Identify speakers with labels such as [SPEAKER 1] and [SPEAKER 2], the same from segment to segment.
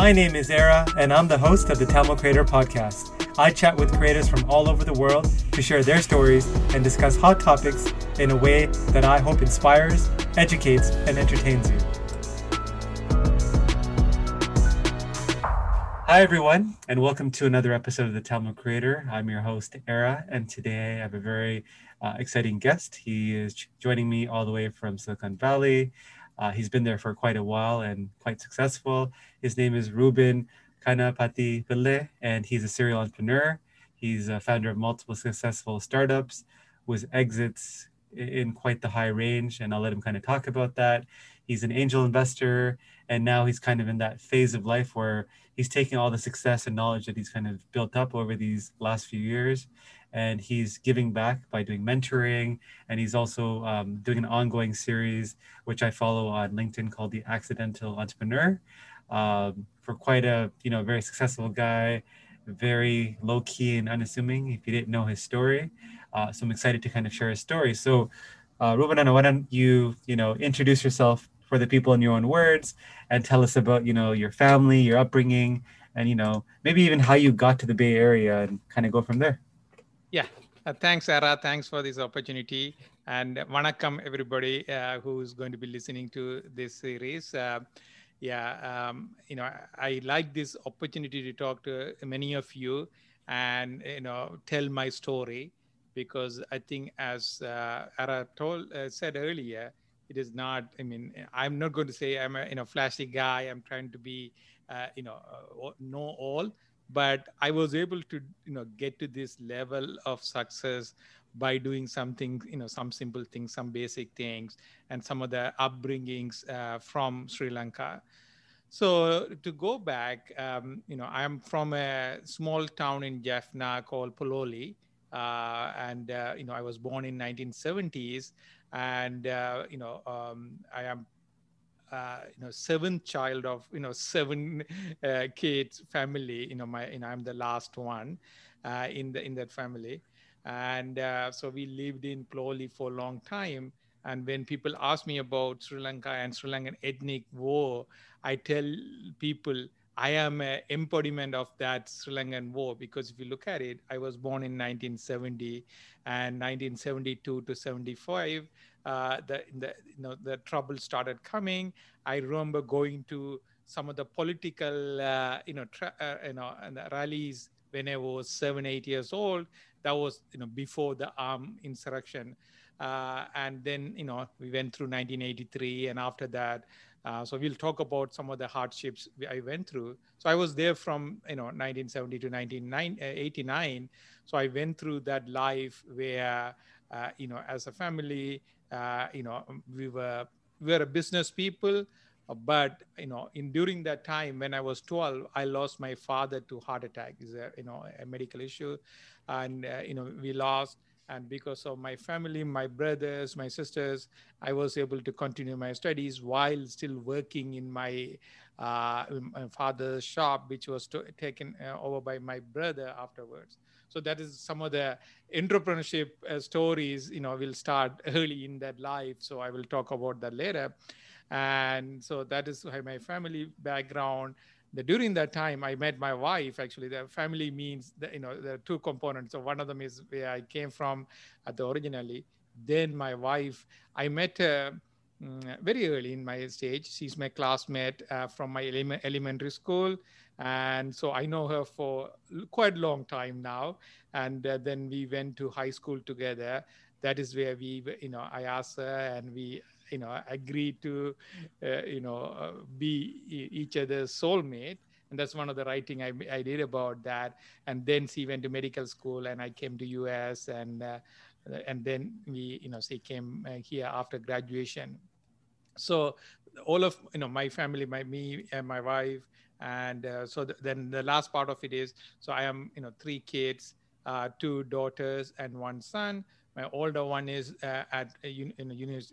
[SPEAKER 1] My name is Era, and I'm the host of the Tamil Creator Podcast. I chat with creators from all over the world to share their stories and discuss hot topics in a way that I hope inspires, educates, and entertains you. Hi, everyone, and welcome to another episode of the Tamil Creator. I'm your host, Era, and today I have a very uh, exciting guest. He is joining me all the way from Silicon Valley. Uh, he's been there for quite a while and quite successful. His name is Ruben Kanapati Pille, and he's a serial entrepreneur. He's a founder of multiple successful startups with exits in quite the high range, and I'll let him kind of talk about that. He's an angel investor, and now he's kind of in that phase of life where he's taking all the success and knowledge that he's kind of built up over these last few years and he's giving back by doing mentoring and he's also um, doing an ongoing series which i follow on linkedin called the accidental entrepreneur. Um, for quite a you know very successful guy very low key and unassuming if you didn't know his story. Uh, so i'm excited to kind of share his story. So uh, Ruben, why don't you you know introduce yourself for the people in your own words and tell us about you know your family your upbringing and you know maybe even how you got to the bay area and kind of go from there
[SPEAKER 2] yeah, uh, thanks, Sarah. Thanks for this opportunity. And vanakkam, everybody uh, who's going to be listening to this series. Uh, yeah, um, you know, I, like this opportunity to talk to many of you and, you know, tell my story because I think as uh, Ara told, uh, said earlier, it is not, I mean, I'm not going to say I'm a, you know, flashy guy. I'm trying to be, uh, you know, know all but i was able to you know get to this level of success by doing something you know some simple things some basic things and some of the upbringings uh, from sri lanka. So to go back um, you know i'm from a small town in jaffna called Puloly uh, and uh, you know i was born in 1970s and uh, you know um, i am uh, you know seventh child of you know seven uh, kids family you know my you know i'm the last one uh, in the in that family. And uh, so we lived in Puloly for a long time. And when people ask me about sri lanka and sri lankan ethnic war i tell people I am an embodiment of that Sri Lankan war because if you look at it, I was born in 1970 and 1972 to 75 uh, the, the, you know, the trouble started coming. I remember going to some of the political, uh, you know, tra- uh, you know, rallies when I was seven, eight years old. That was, you know, before the armed insurrection. Uh, and then, you know, we went through 1983, and after that, uh, so we'll talk about some of the hardships I went through. So I was there from you know 1970 to 1989. So I went through that life where uh, you know as a family uh, you know we were we were business people uh, but you know in during that time when i was 12 i lost my father to heart attack is a you know a medical issue and uh, you know we lost and because of my family my brothers my sisters i was able to continue my studies while still working in my, uh, my father's shop which was to, taken uh, over by my brother afterwards. So that is some of the entrepreneurship uh, stories you know will start early in that life. So i will talk about that later. And so that is my family background the, during that time i met my wife actually. The family means that you know there are two components. So one of them is where i came from at the originally. Then my wife i met her mm, very early in my stage. She's my classmate uh, from my elementary school. And so i know her for quite a long time now. And uh, then we went to high school together. That is where we you know i asked her and we you know agreed to uh, you know uh, be each other's soulmate. And that's one of the writing I, I did about that. And then she went to medical school and i came to us and uh, and then we you know she came uh, here after graduation. So all of you know my family my me and my wife and uh, so th- then the last part of it is so i am you know three kids uh, two daughters and one son my older one is uh, at in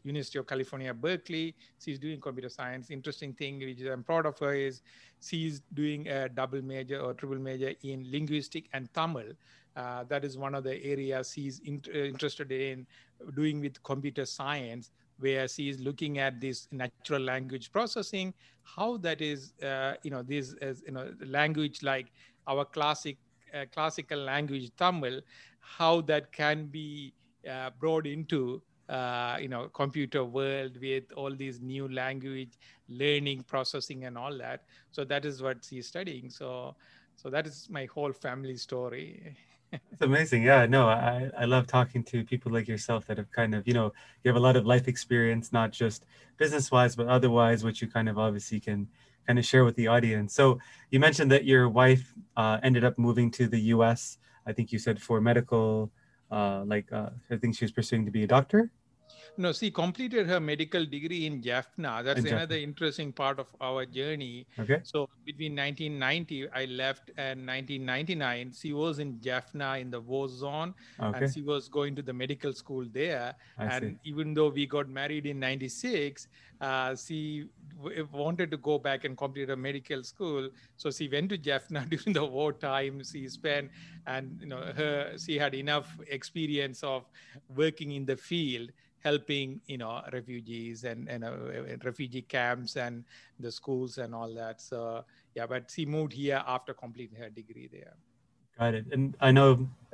[SPEAKER 2] university of california berkeley. She's doing computer science. Interesting thing which i'm proud of her is she's doing a double major or triple major in linguistic and tamil. Uh, that is one of the areas she's in, uh, interested in doing with computer science where she is looking at this natural language processing, how that is, uh, you know, this as you know, language like our classic uh, classical language Tamil, how that can be uh, brought into uh, you know computer world with all these new language learning processing and all that. So that is what she's studying. So so that is my whole family story.
[SPEAKER 1] It's amazing. Yeah no i i love talking to people like yourself that have kind of you know you have a lot of life experience not just business wise but otherwise which you kind of obviously can kind of share with the audience. So you mentioned that your wife uh, ended up moving to the us i think you said for medical uh, like uh, I think she was pursuing to be a doctor.
[SPEAKER 2] No, she completed her medical degree in Jaffna. That's in another Jaffna. interesting part of our journey.
[SPEAKER 1] Okay.
[SPEAKER 2] So between 1990, I left, and 1999, she was in Jaffna in the war zone, okay. and she was going to the medical school there. I and see. even though we got married in 96, uh, she w- wanted to go back and complete her medical school. So she went to Jaffna during the war time. She spent, and you know, her she had enough experience of working in the field helping you know refugees and and uh, refugee camps and the schools and all that. So yeah but she moved here after completing her degree there.
[SPEAKER 1] Got it. And i know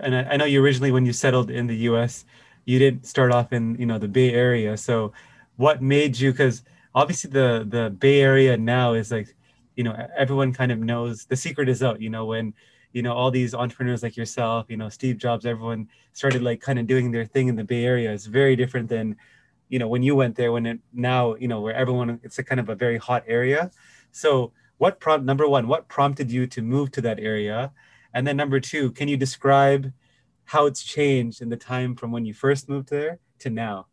[SPEAKER 1] and i know you originally when you settled in the us you didn't start off in you know the bay area. So what made you because obviously the the bay area now is like you know everyone kind of knows the secret is out you know when you know all these entrepreneurs like yourself you know steve jobs everyone started like kind of doing their thing in the bay area. It's very different than you know when you went there when it now you know where everyone it's a kind of a very hot area. So what prompt number one what prompted you to move to that area? And then number two can you describe how it's changed in the time from when you first moved there to now?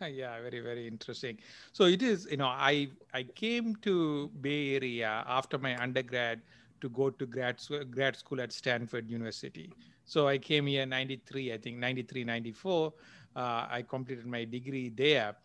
[SPEAKER 2] Yeah very very interesting. So it is you know i i came to bay area after my undergrad to go to grad, grad school at Stanford University. So I came here 93, I think 93, 94. Uh, I completed my degree there.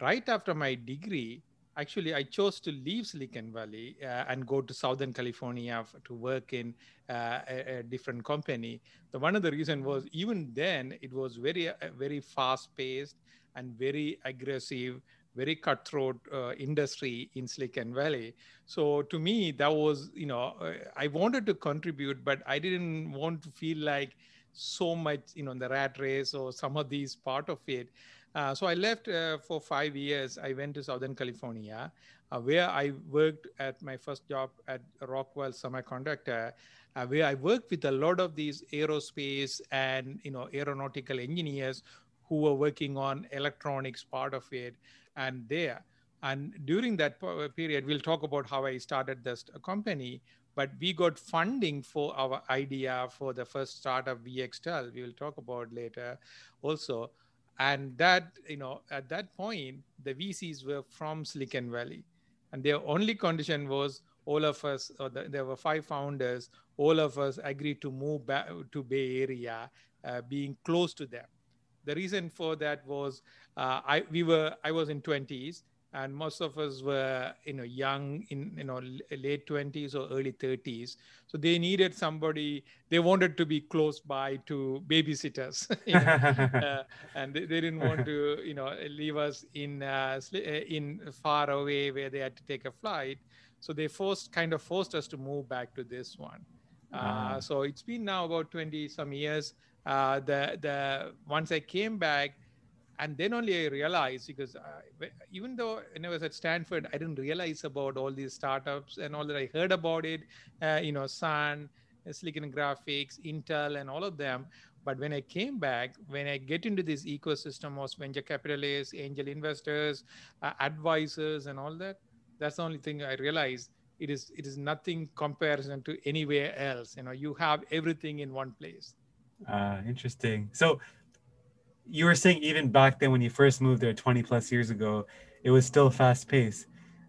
[SPEAKER 2] Right after my degree, actually I chose to leave Silicon Valley uh, and go to Southern California to work in uh, a, a, different company. The one of the reason was even then it was very, uh, very fast paced and very aggressive very cutthroat uh, industry in Silicon Valley. So to me, that was, you know, uh, I wanted to contribute, but I didn't want to feel like so much, you know, the rat race or some of these part of it. Uh, so I left uh, for five years. I went to Southern California, uh, where I worked at my first job at Rockwell Semiconductor, uh, where I worked with a lot of these aerospace and you know aeronautical engineers who were working on electronics part of it and there. And during that period, we'll talk about how I started this company. But we got funding for our idea for the first startup VxTel. We will talk about later also. And that, you know, at that point, the VCs were from Silicon Valley. And their only condition was all of us, or the, there were five founders, all of us agreed to move back to Bay Area, uh, being close to them the reason for that was uh, I we were I was in 20s and most of us were you know young in you know late 20s or early 30s so they needed somebody they wanted to be close by to babysitters uh, and they, they, didn't want to you know leave us in uh, uh, in far away where they had to take a flight. So they forced kind of forced us to move back to this one. Uh, so it's been now about 20 some years uh, the the once I came back, and then only I realized because uh, even though when I was at Stanford, I didn't realize about all these startups and all that. I heard about it, uh, you know, Sun, Silicon Graphics, Intel, and all of them. But when I came back, when I get into this ecosystem of venture capitalists, angel investors, uh, advisors, and all that, that's the only thing I realized. It is it is nothing comparison to anywhere else. You know, you have everything in one place.
[SPEAKER 1] Uh, interesting. So you were saying even back then when you first moved there 20 plus years ago, it was still fast paced.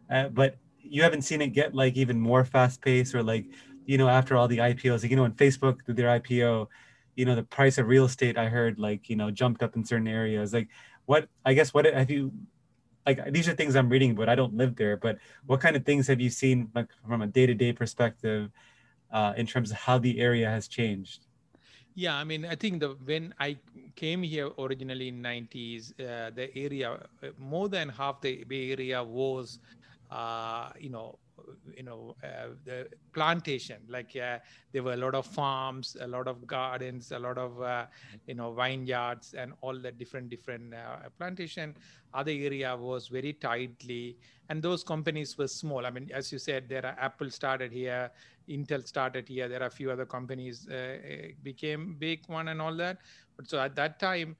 [SPEAKER 1] Uh, but you haven't seen it get like even more fast paced or like, you know, after all the IPOs, like, you know, when Facebook did their IPO, you know, the price of real estate I heard like, you know, jumped up in certain areas. Like what, I guess, what have you, like, these are things I'm reading, but I don't live there, but what kind of things have you seen like, from a day to day perspective uh, in terms of how the area has changed?
[SPEAKER 2] Yeah, I mean, I think the when I came here originally in 90s, uh, the area, uh, more than half the Bay Area was, uh, you know, you know uh, the plantation. Like uh, there were a lot of farms a lot of gardens a lot of uh, you know vineyards and all the different different plantation. Other area was very tightly and those companies were small. I mean as you said there are apple started here intel started here. There are a few other companies uh, uh, became big one and all that. But so at that time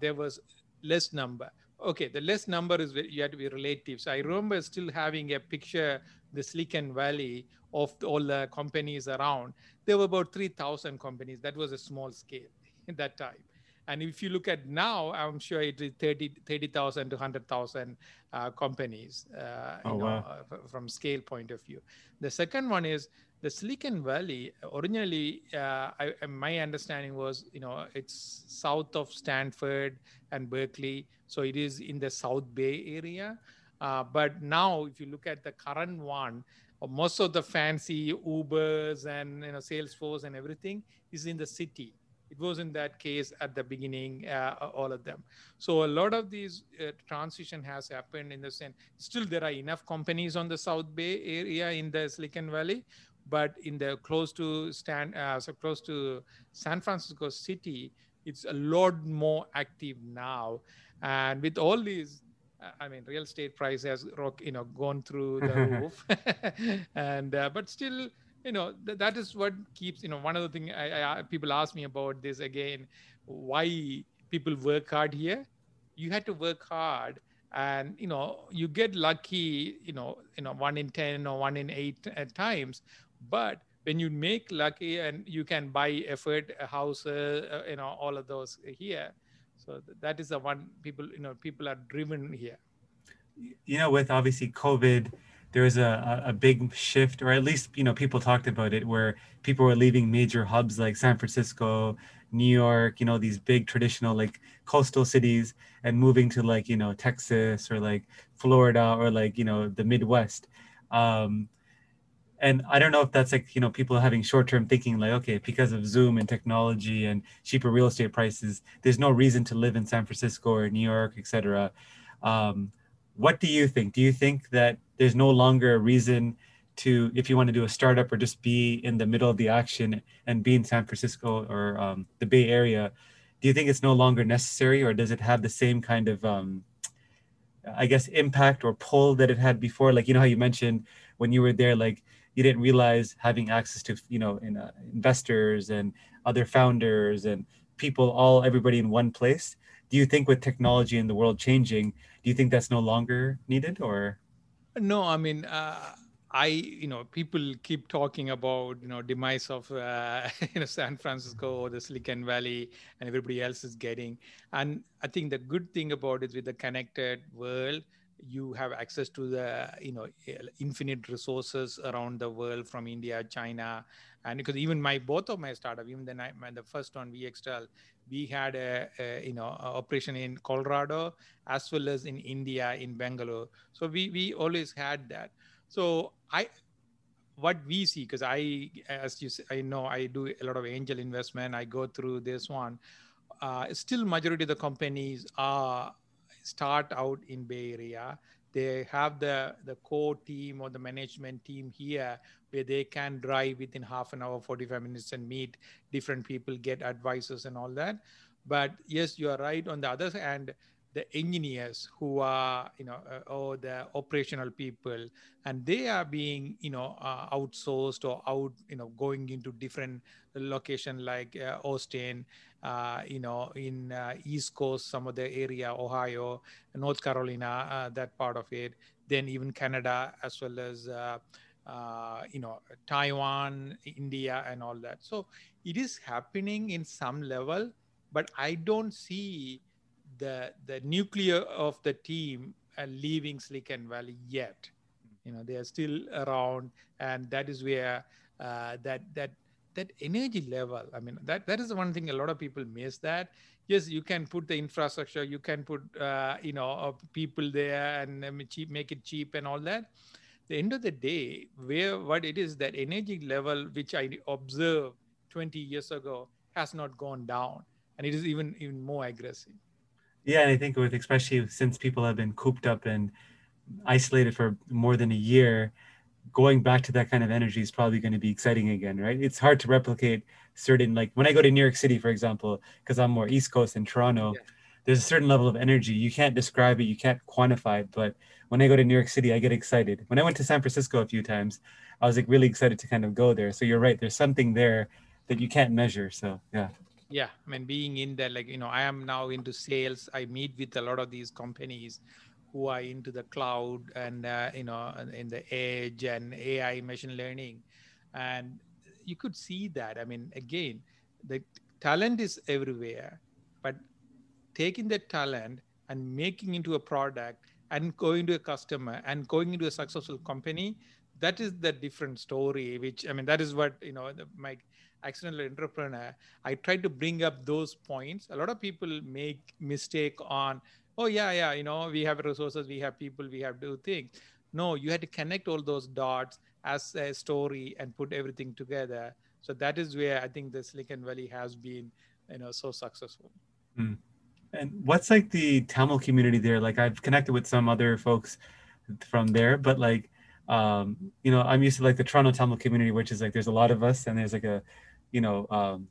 [SPEAKER 2] there was less number. Okay the less number is you have to be relative. So i remember still having a picture the silicon valley of all the companies around. There were about 3000 companies. That was a small scale in that time and if you look at now i'm sure it is 30 30000 to 100000 uh, companies uh, oh, know, wow. uh, from scale point of view the second one is the Silicon Valley originally, uh, I, my understanding was, you know, it's south of Stanford and Berkeley, so it is in the South Bay area. Uh, but now, if you look at the current one, most of the fancy Ubers and you know Salesforce and everything is in the city. It was in that case at the beginning, uh, all of them. So a lot of these uh, transition has happened in the sense. Still, there are enough companies on the South Bay area in the Silicon Valley, but in the close to Stan, uh, so close to San Francisco City, it's a lot more active now. And with all these, uh, I mean, real estate price has you know gone through the roof, and uh, but still, you know, th- that is what keeps you know one of the things I, I, people ask me about this again, why people work hard here. You had to work hard and you know you get lucky you know you know one in 10 or one in 8 at times but when you make lucky and you can buy effort houses, uh, you know, all of those here. So that is the one people, you know, people are driven here.
[SPEAKER 1] You know, with obviously COVID, there was a, a big shift, or at least, you know, people talked about it where people were leaving major hubs like San Francisco, New York, you know, these big traditional like coastal cities and moving to like, you know, Texas or like Florida or like, you know, the Midwest. Um, and I don't know if that's like you know people having short term thinking like okay because of Zoom and technology and cheaper real estate prices, there's no reason to live in San Francisco or New York, etc. Um, what do you think? Do you think that there's no longer a reason to if you want to do a startup or just be in the middle of the action and be in San Francisco or um, the Bay Area? Do you think it's no longer necessary, or does it have the same kind of um, I guess impact or pull that it had before? Like you know how you mentioned when you were there, like you didn't realize having access to you know in, uh, investors and other founders and people all everybody in one place do you think with technology and the world changing do you think that's no longer needed or?
[SPEAKER 2] No i mean uh, i you know people keep talking about you know demise of uh, you know san francisco or the silicon valley and everybody else is getting. And i think the good thing about it with the connected world you have access to the you know infinite resources around the world from india china and because even my both of my startup even then I, the first one vxtel we had a, a you know operation in colorado as well as in india in bangalore. So we we always had that. So i what we see because i as you say, i know i do a lot of angel investment. I go through this one. Uh, still majority of the companies are start out in Bay Area. They have the, the core team or the management team here where they can drive within half an hour, 45 minutes and meet different people, get advices and all that. But yes, you are right. On the other hand, the engineers who are you know uh, or the operational people and they are being you know uh, outsourced or out you know going into different location like uh, austin uh, you know in uh, east coast some of the area ohio north carolina uh, that part of it then even canada as well as you know taiwan india and all that so it is happening in some level but i don't see the the nuclear of the team uh, leaving Silicon Valley yet. You know, they are still around, and that is where uh, that that that energy level. I mean, that that is the one thing a lot of people miss. That yes, you can put the infrastructure, you can put uh, you know uh, people there and um, make it cheap and all that. The end of the day, where what it is that energy level which I observed 20 years ago has not gone down, and it is even even more aggressive.
[SPEAKER 1] Yeah, and I think with especially since people have been cooped up and isolated for more than a year, going back to that kind of energy is probably going to be exciting again, right? It's hard to replicate certain like when I go to New York City, for example, because I'm more East Coast than Toronto. Yeah. There's a certain level of energy. You can't describe it, you can't quantify it. But when I go to New York City, I get excited. When I went to San Francisco a few times, I was like really excited to kind of go there. So you're right. There's something there that you can't measure. So yeah.
[SPEAKER 2] Yeah, I mean, being in there, like you know, I am now into sales. I meet with a lot of these companies who are into the cloud and uh, you know in the edge and AI, machine learning, and you could see that. I mean, again, the talent is everywhere, but taking that talent and making into a product and going to a customer and going into a successful company that is the different story which i mean that is what you know the, my accidental entrepreneur i try to bring up those points a lot of people make mistake on oh yeah yeah you know we have resources we have people we have do things. No you had to connect all those dots as a story and put everything together. So that is where i think the silicon valley has been you know so successful.
[SPEAKER 1] Mm. and what's like the tamil community there? Like i've connected with some other folks from there but like um you know i'm used to like the toronto tamil community which is like there's a lot of us and there's like a you know um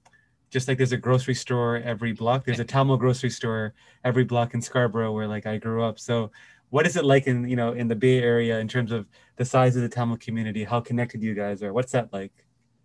[SPEAKER 1] just like there's a grocery store every block there's a tamil grocery store every block in scarborough where like i grew up. So what is it like in you know in the bay area in terms of the size of the tamil community? How connected you guys are? What's that like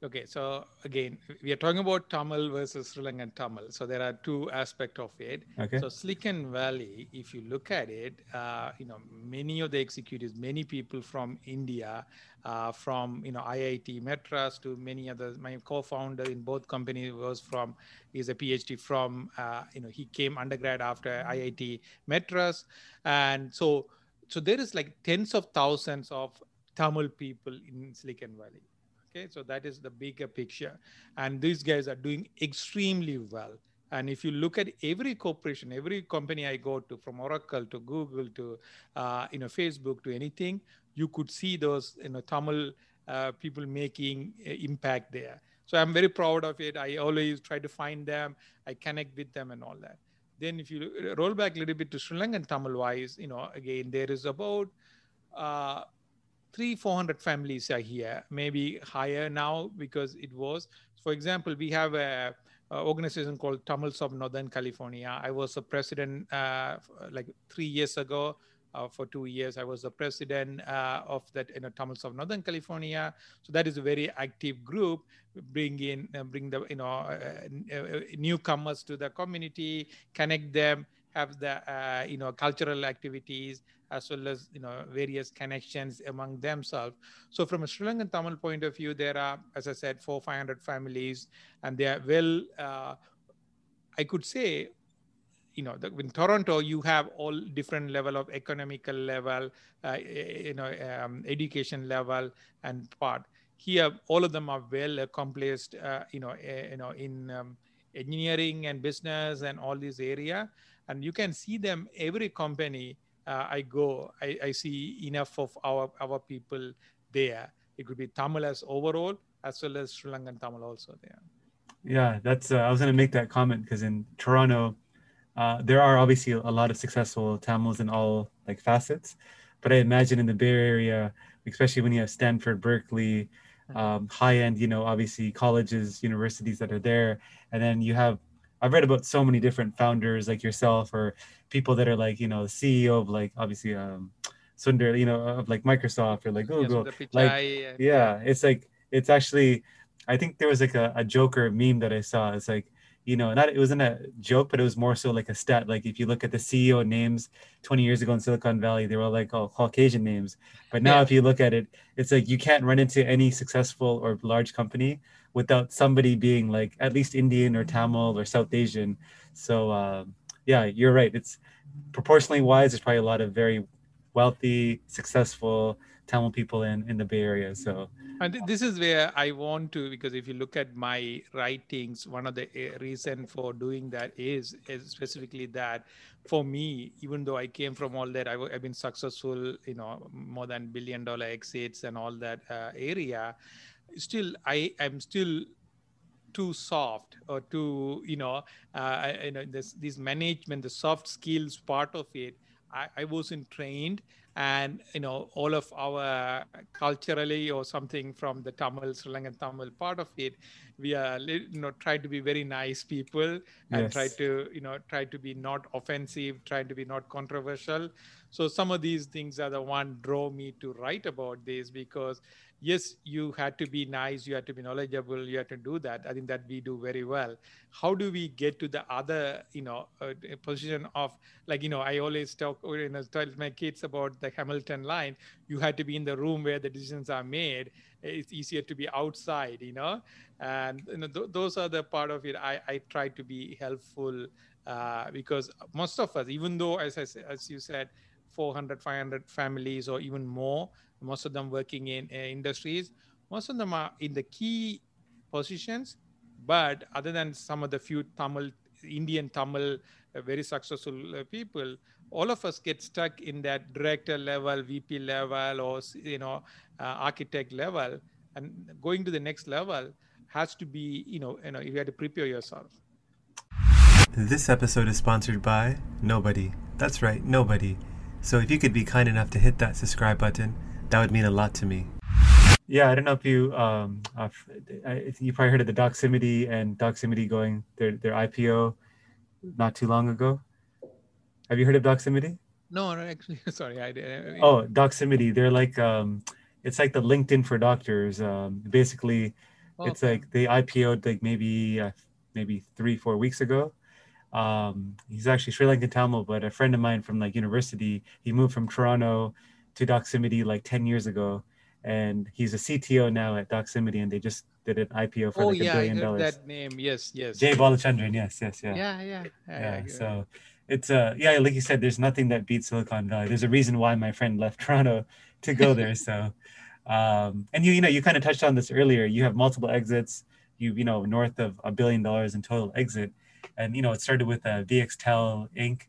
[SPEAKER 2] Okay, so again, we are talking about Tamil versus Sri Lankan Tamil. So there are two aspects of it.
[SPEAKER 1] Okay.
[SPEAKER 2] So Silicon Valley, if you look at it, uh, you know, many of the executives, many people from India, uh, from you know IIT Madras to many others. My co-founder in both companies was from, is a PhD from, uh, you know, he came undergrad after IIT Madras, and so so there is like tens of thousands of Tamil people in Silicon Valley Okay, so that is the bigger picture. And these guys are doing extremely well. And if you look at every corporation, every company I go to, from Oracle to Google to uh, you know Facebook to anything, you could see those you know Tamil uh, people making uh, impact there. So I'm very proud of it. I always try to find them, I connect with them, and all that. Then if you roll back a little bit to Sri Lankan Tamil wise, you know, again there is about uh, three, 400 families are here, maybe higher now because it was. For example, we have a, a organization called Tamils of Northern California. I was a president uh, like three years ago. Uh, for two years, I was the president uh, of that you know Tamils of Northern California. So that is a very active group. Bring in, uh, bring the you know uh, uh, newcomers to the community, connect them, have the you know cultural activities, as well as you know various connections among themselves. So from a Sri Lankan Tamil point of view, there are, as I said, four five hundred families, and they are well. Uh, I could say, you know, the, in Toronto, you have all different level of economical level, uh, you know, um, education level, and part. Here, all of them are well accomplished, uh, you know, uh, you know, in um, engineering and business and all these area, and you can see them every company uh, I go, I, I see enough of our, our people there. It could be Tamil as overall, as well as Sri Lankan Tamil also there.
[SPEAKER 1] Yeah, that's. Uh, I was going to make that comment because in Toronto, uh, there are obviously a lot of successful Tamils in all like facets, but I imagine in the Bay Area, especially when you have Stanford, Berkeley, mm-hmm. um, high end, you know, obviously colleges, universities that are there, and then you have I've read about so many different founders like yourself or people that are like, you know, CEO of like obviously um Sundar, you know, of like Microsoft or like Google. like yeah, it's like it's actually I think there was like a, a Joker meme that I saw. It's like, you know, not it wasn't a joke, but it was more so like a stat. Like if you look at the CEO names 20 years ago in Silicon Valley, they were like all Caucasian names. But now yeah. if you look at it, it's like you can't run into any successful or large company without somebody being like at least Indian or Tamil or South Asian. So uh, yeah, you're right. It's proportionally wise. There's probably a lot of very wealthy, successful Tamil people in in the Bay Area. So
[SPEAKER 2] and this is where I want to because if you look at my writings, one of the eh, reason for doing that is, is specifically that for me, even though I came from all that, I, have been successful, you know, more than billion dollar exits and all that uh, area still i am still too soft or too you know uh, you know this this management the soft skills part of it I, I wasn't trained and you know all of our culturally or something from the Tamil Sri Lankan Tamil part of it we are you know try to be very nice people and yes. try to you know try to be not offensive try to be not controversial so some of these things are the one draw me to write about this because yes, you had to be nice, you had to be knowledgeable, you had to do that. I think that we do very well. How do we get to the other, you know, uh, position of like, you know, I always talk, you know, tell my kids about the Hamilton line. You had to be in the room where the decisions are made. It's easier to be outside, you know, and you know, th- those are the part of it. I, I try to be helpful uh, because most of us, even though, as I, as you said, 400, 500 families or even more, most of them working in uh, industries. Most of them are in the key positions, but other than some of the few Tamil, Indian Tamil, uh, very successful uh, people, all of us get stuck in that director level, VP level, or you know, uh, architect level, and going to the next level has to be, you know, you know, you have to prepare yourself.
[SPEAKER 1] This episode is sponsored by nobody. That's right, nobody. So if you could be kind enough to hit that subscribe button that would mean a lot to me. Yeah, I don't know if you um, uh, you probably heard of the Doximity and Doximity going their their IPO not too long ago. Have you heard of Doximity?
[SPEAKER 2] No, no actually, sorry, I
[SPEAKER 1] did. Oh, Doximity, they're like um, it's like the LinkedIn for doctors. Um, basically, oh, it's okay. like they IPO'd like maybe uh, maybe three four weeks ago. Um, he's actually Sri Lankan Tamil, but a friend of mine from like university. He moved from Toronto to Doximity like 10 years ago. And he's a CTO now at Doximity, and they just did an IPO for oh, like a
[SPEAKER 2] yeah,
[SPEAKER 1] billion dollars.
[SPEAKER 2] that name, yes, yes.
[SPEAKER 1] Jey Balachandran, yes, yes,
[SPEAKER 2] yeah. Yeah, yeah.
[SPEAKER 1] Yeah, so it's uh yeah, like you said, there's nothing that beats Silicon Valley. There's a reason why my friend left Toronto to go there. so um and you you know you kind of touched on this earlier. You have multiple exits, you you know, north of a billion dollars in total exit. And you know, it started with uh, VXTEL Inc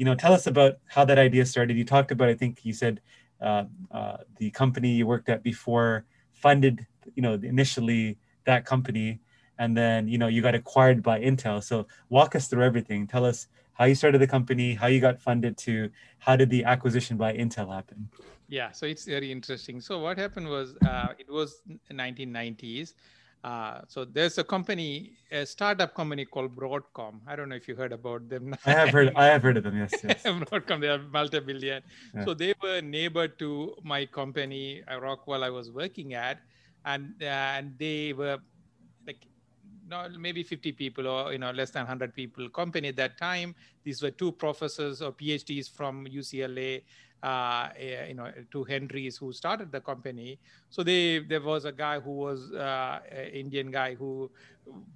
[SPEAKER 1] you know, tell us about how that idea started. You talked about, I think you said uh, uh, the company you worked at before funded, you know, initially that company, and then you know you got acquired by Intel. So walk us through everything. Tell us how you started the company, how you got funded to, how did the acquisition by Intel happen?
[SPEAKER 2] Yeah, so it's very interesting. So what happened was uh, it was 1990s. Uh, so there's a company, a startup company called Broadcom. I don't know if you heard about them.
[SPEAKER 1] I have heard. I have heard of them. Yes. yes.
[SPEAKER 2] Broadcom. They are multi-billion. Yeah. So they were neighbor to my company, Rockwell, I was working at, and uh, and they were like, no, maybe 50 people or you know less than 100 people company at that time. These were two professors or PhDs from UCLA uh, eh, you know, two Henrys who started the company. So they there was a guy who was uh, Indian guy who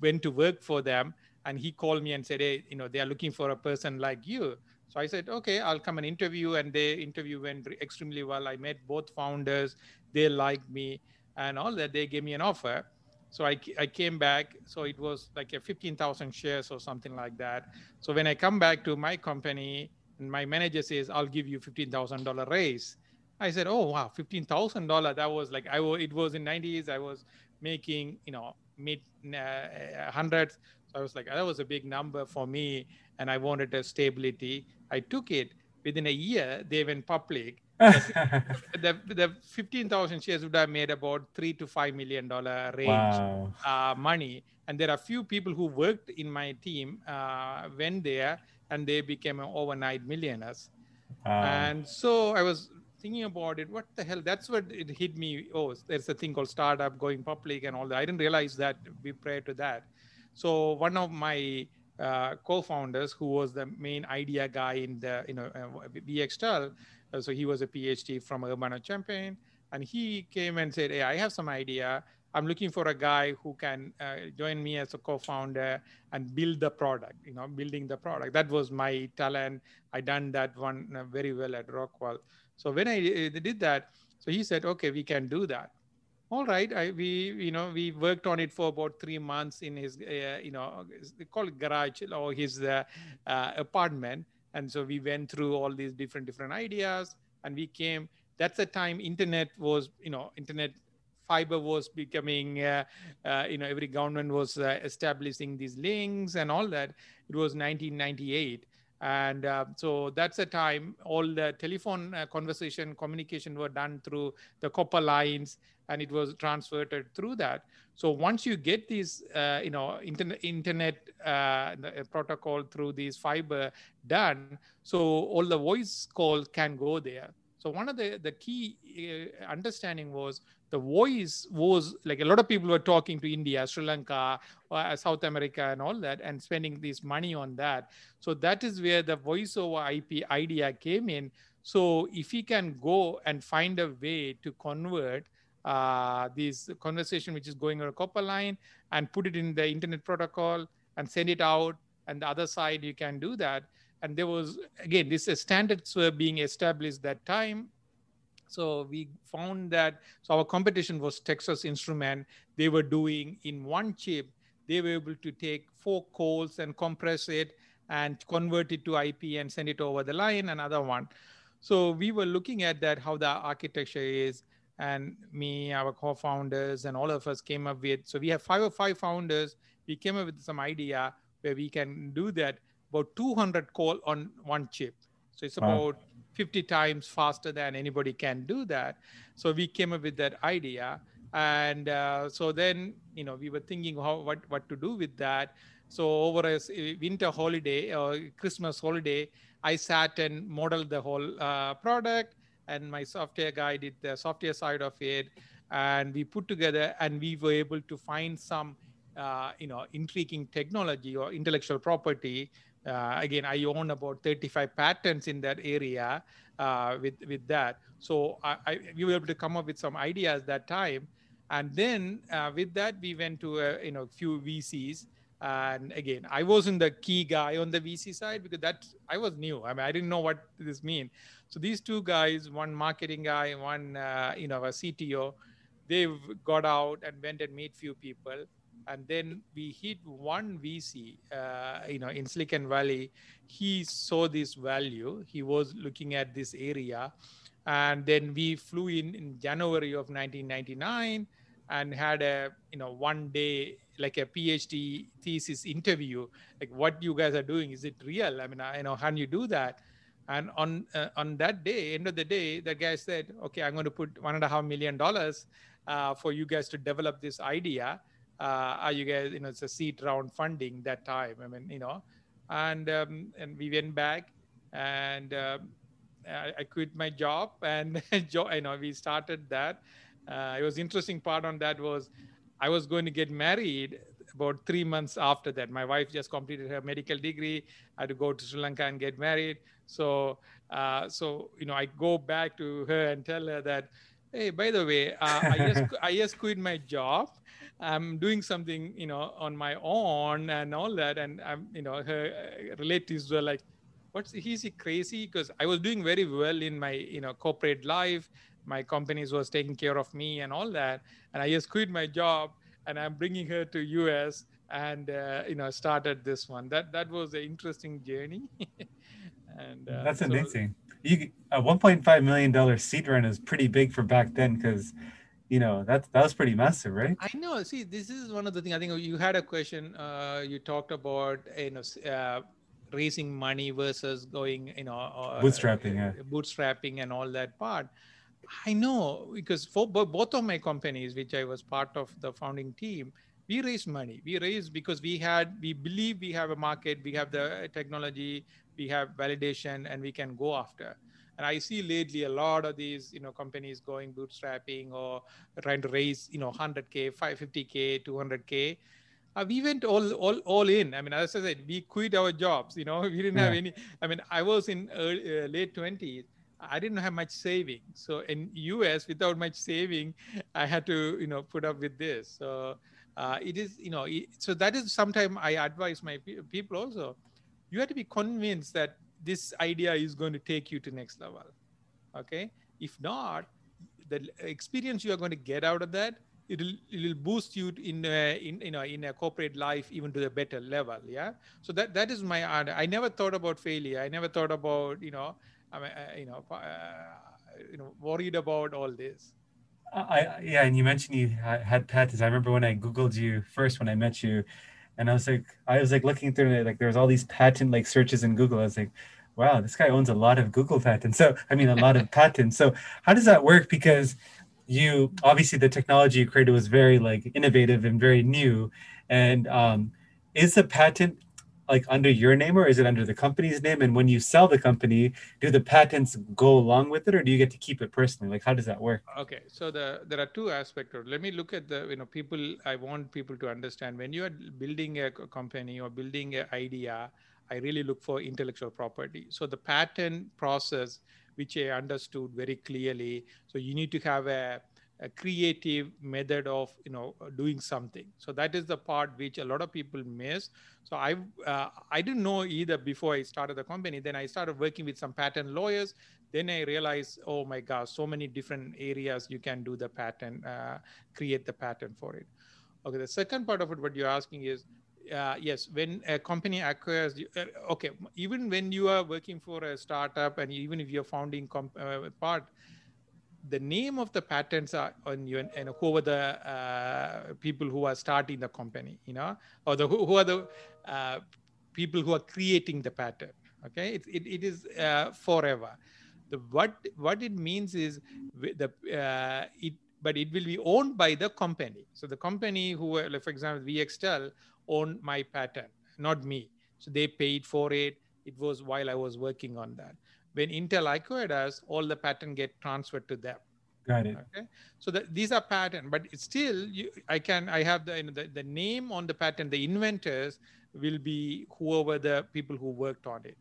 [SPEAKER 2] went to work for them, and he called me and said, "Hey, you know, they are looking for a person like you." So I said, "Okay, I'll come and interview." And the interview went extremely well. I met both founders; they liked me, and all that. They gave me an offer. So I, I came back. So it was like a 15,000 shares or something like that. So when I come back to my company, and my manager says, I'll give you $15,000 raise. I said, oh, wow, $15,000. That was like, I was, it was in 90s. I was making, you know, mid uh, hundreds. So I was like, that was a big number for me. And I wanted a stability. I took it within a year. They went public. the, the 15,000 shares would have made about three to five million dollar range wow. uh, money. And there are few people who worked in my team uh, went there and they became overnight millionaires. And so I was thinking about it. What the hell? That's what it hit me. Oh, there's a thing called startup going public and all that. I didn't realize that we prior to that. So one of my uh, co-founders, who was the main idea guy in the you know uh, VXTEL, uh, so he was a PhD from Urbana-Champaign, and he came and said, "Hey, I have some idea. I'm looking for a guy who can uh, join me as a co-founder and build the product. You know, building the product. That was my talent. I done that one uh, very well at Rockwell. So when I uh, did that, so he said, "Okay, we can do that." All right, I, we you know we worked on it for about three months in his uh, you know they call it garage or his uh, uh, apartment, and so we went through all these different different ideas, and we came. That's the time internet was you know internet fiber was becoming, uh, uh, you know, every government was uh, establishing these links and all that. It was 1998. And uh, so that's a time all the telephone uh, conversation, communication were done through the copper lines and it was transferred through that. So once you get these, uh, you know, internet, internet protocol through these fiber done, so all the voice calls can go there. So one of the, the key uh, understanding was the voice was like a lot of people were talking to India, Sri Lanka, uh, South America, and all that, and spending this money on that. So that is where the voice over IP idea came in. So if we can go and find a way to convert uh, this conversation which is going on a copper line and put it in the internet protocol and send it out, and the other side you can do that and there was again these standards were being established that time so we found that so our competition was texas instrument. They were doing in one chip. They were able to take four calls and compress it and convert it to ip and send it over the line another one. So we were looking at that how the architecture is. And me our co-founders and all of us came up with so we have five or five founders. We came up with some idea where we can do that about 200 call on one chip. So it's wow. About 50 times faster than anybody can do that. So we came up with that idea. And uh, so then, you know, we were thinking how what, what to do with that. So over a winter holiday or Christmas holiday, I sat and modeled the whole uh, product and my software guy did the software side of it. And we put together and we were able to find some uh, you know intriguing technology or intellectual property uh, again, I own about 35 patents in that area uh, with with that. So I, we were able to come up with some ideas that time, and then uh, with that we went to a, you know few VCs. And again, I wasn't the key guy on the VC side because that I was new. I mean, I didn't know what this mean. So these two guys, one marketing guy, one uh, you know a CTO, they've got out and went and meet few people and then we hit one VC, uh, you know, in Silicon Valley. He saw this value. He was looking at this area, and then we flew in in January of 1999 and had a you know one day like a PhD thesis interview. Like, what you guys are doing is it real? I mean, I, you know, how do you do that? And on uh, on that day, end of the day, the guy said, "Okay, I'm going to put one and a half million dollars uh, for you guys to develop this idea." Uh, are you guys, you know, it's a seed round funding that time. I mean, you know, and um, and we went back and um, I, I, quit my job and you know we started that. Uh, it was interesting part on that was I was going to get married about three months after that. My wife just completed her medical degree. I had to go to Sri Lanka and get married. So uh, so you know I go back to her and tell her that hey by the way uh, I just I just quit my job I'm doing something, you know, on my own and all that. And I'm, you know, her uh, relatives were like, what's he's he crazy? Because I was doing very well in my, you know, corporate life. My companies was taking care of me and all that. And I just quit my job and I'm bringing her to US and, uh, you know, started this one. That, that was an interesting journey.
[SPEAKER 1] and uh, that's amazing. You, a 1.5 million dollar seed run is pretty big for back then because you know that that was pretty massive right?
[SPEAKER 2] I know. See this is one of the things i think you had a question uh, you talked about you know uh, raising money versus going you know
[SPEAKER 1] uh, bootstrapping yeah.
[SPEAKER 2] bootstrapping and all that part. I know because for both of my companies which i was part of the founding team we raised money. We raised because we had we believe we have a market we have the technology we have validation and we can go after and I see lately a lot of these, you know, companies going bootstrapping or trying to raise, you know, 100k, 550k, 200k. Uh, we went all, all, all in. I mean, as I said, we quit our jobs. You know, we didn't yeah. have any. I mean, I was in early, uh, late 20s. I didn't have much saving. So in US, without much saving, I had to, you know, put up with this. So uh, it is, you know, it, so that is sometimes I advise my people also. You have to be convinced that this idea is going to take you to next level okay? If not the experience you are going to get out of that it'll it'll boost you in a, in you know in a corporate life even to a better level yeah? So that that is my i never thought about failure. I never thought about you know I mean, uh, you know uh, you know worried about all this.
[SPEAKER 1] I yeah, and you mentioned you had patents. I remember when I googled you first when I met you, and I was like, I was like looking through it, like there was all these patent like searches in Google. I was like, wow, this guy owns a lot of Google patents. So I mean, a lot of patents. So how does that work? Because you obviously the technology you created was very like innovative and very new, and um, is the patent like under your name or is it under the company's name? And when you sell the company, do the patents go along with it or do you get to keep it personally? Like how does that work?
[SPEAKER 2] Okay, so the there are two aspects. Let me look at the you know people. I want people to understand when you are building a company or building an idea. I really look for intellectual property. So the patent process, which I understood very clearly. So you need to have a a creative method of you know doing something. So that is the part which a lot of people miss. So i uh, i didn't know either before i started the company. Then i started working with some patent lawyers. Then i realized oh my gosh so many different areas you can do the patent uh, create the patent for it. Okay the second part of it what you're asking is uh, yes when a company acquires uh, okay even when you are working for a startup and even if you're founding comp- uh, part the name of the patents are on you and, and who are the uh, people who are starting the company you know or the who, who are the uh, people who are creating the pattern. okay? It, it, it is uh, forever. The what what it means is the uh, it but it will be owned by the company. So the company who like for example vxtel owned my pattern, not me. So they paid for it. It was while i was working on that when Intel acquired us, all the patent get transferred to them.
[SPEAKER 1] Got it.
[SPEAKER 2] Okay. So the, these are patent, but still, you, I can I have the, you know, the the name on the patent. The inventors will be whoever the people who worked on it.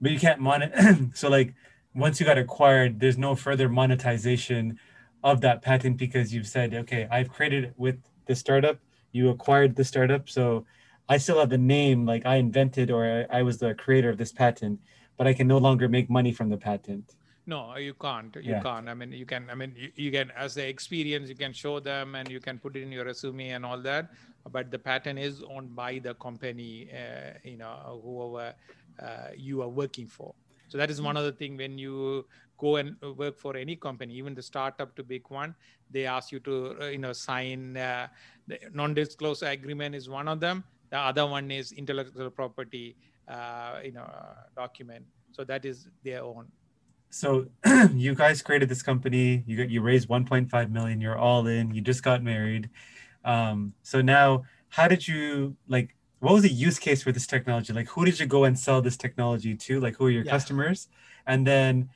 [SPEAKER 1] But you can't monet. so like once you got acquired, there's no further monetization of that patent because you've said, okay, I've created it with the startup. You acquired the startup, so I still have the name. Like I invented or I, I was the creator of this patent but I can no longer make money from the patent.
[SPEAKER 2] No, you can't. You yeah. can't. I mean, you can. I mean, you, you can as the experience, you can show them, and you can put it in your resume and all that. But the patent is owned by the company, uh, you know, whoever uh, you are working for. So that is one other thing when you go and work for any company, even the startup to big one, they ask you to, uh, you know, sign uh, the non-disclosure agreement is one of them. The other one is intellectual property you know document. So that is their own.
[SPEAKER 1] So you guys created this company. You got you raised 1.5 million. You're all in. You just got married. Um, so now, how did you like? What was the use case for this technology? Like, who did you go and sell this technology to? Like, who are your yeah. customers? And then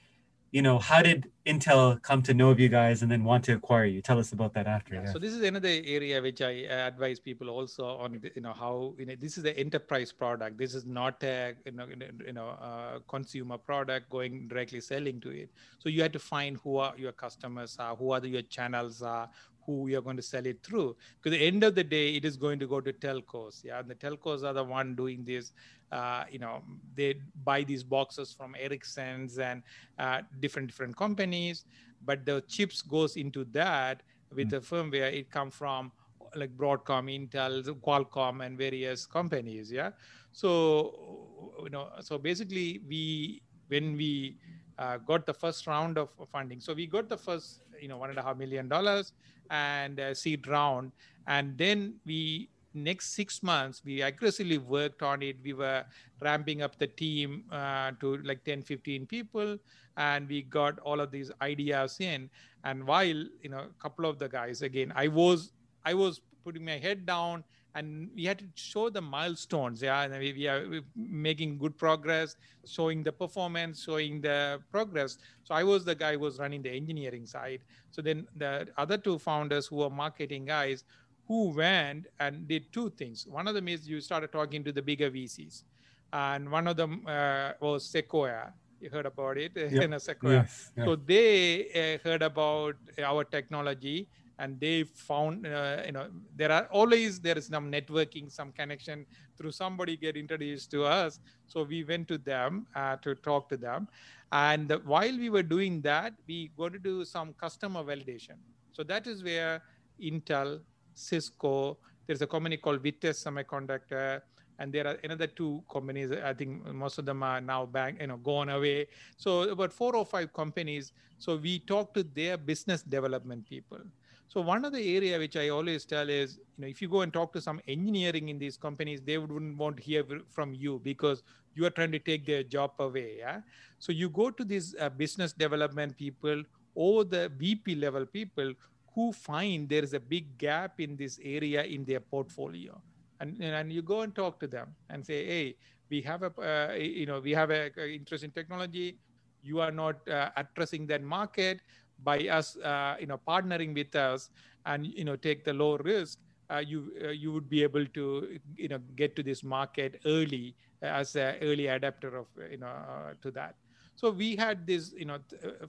[SPEAKER 1] you know, how did Intel come to know of you guys and then want to acquire you? Tell us about that after.
[SPEAKER 2] Yeah. So this is another area which I advise people also on, you know, how, you know, this is the enterprise product. This is not a, you know, you know, a uh, consumer product going directly selling to it. So you have to find who are your customers are, who are the, your channels are, who you're going to sell it through. Because at the end of the day, it is going to go to telcos. Yeah, and the telcos are the one doing this. Uh, you know, they buy these boxes from Ericsson's and uh, different different companies, but the chips goes into that with mm-hmm. the firmware. It come from like Broadcom, Intel, Qualcomm, and various companies. Yeah, so you know, so basically we when we uh, got the first round of funding. So we got the first, you know, one and a half million dollars and uh, seed round, and then we next six months we aggressively worked on it. We were ramping up the team uh, to like 10, 15 people, and we got all of these ideas in. And while you know, a couple of the guys, again, I was I was putting my head down and we had to show the milestones. Yeah and we, we are making good progress showing the performance showing the progress. So i was the guy who was running the engineering side. So then the other two founders who were marketing guys who went and did two things. One of them is you started talking to the bigger vcs and one of them uh, was sequoia. You heard about it? Yep. in a sequoia. Yes. so they uh, heard about our technology and they found uh, you know there are always there is some networking some connection through somebody get introduced to us so we went to them uh, to talk to them and while we were doing that we got to do some customer validation so that is where intel cisco there's a company called vitesse semiconductor and there are another two companies. I think most of them are now you know, gone away. So about four or five companies. So we talk to their business development people. So one of the area which I always tell is, you know, if you go and talk to some engineering in these companies, they wouldn't want to hear from you because you are trying to take their job away. Yeah. So you go to these uh, business development people or the VP level people who find there is a big gap in this area in their portfolio and and you go and talk to them and say hey we have a uh, you know we have a, a, interest in technology you are not uh, addressing that market by us uh, you know partnering with us and you know take the low risk uh, you uh, you would be able to you know get to this market early as an early adapter of you know to that so we had this, you know,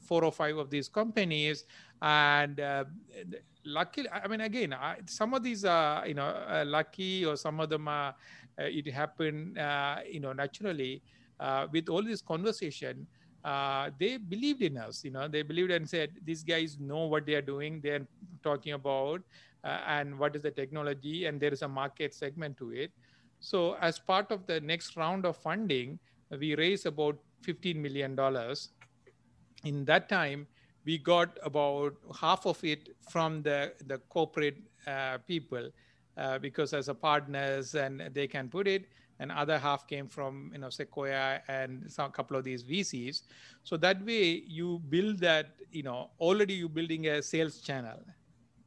[SPEAKER 2] four or five of these companies, and uh, luckily, I mean, again, I, some of these are, you know, uh, lucky, or some of them are, uh, it happened, you know, naturally. With all this conversation, uh, they believed in us. You know, they believed and said, "These guys know what they are doing. They're talking about, and what is the technology, and there is a market segment to it." So, as part of the next round of funding, we raised about $15 million. In that time, we got about half of it from the, the corporate uh, people uh, because as a partners and they can put it and other half came from you know sequoia and some couple of these vcs so that way you build that you know already you're building a sales channel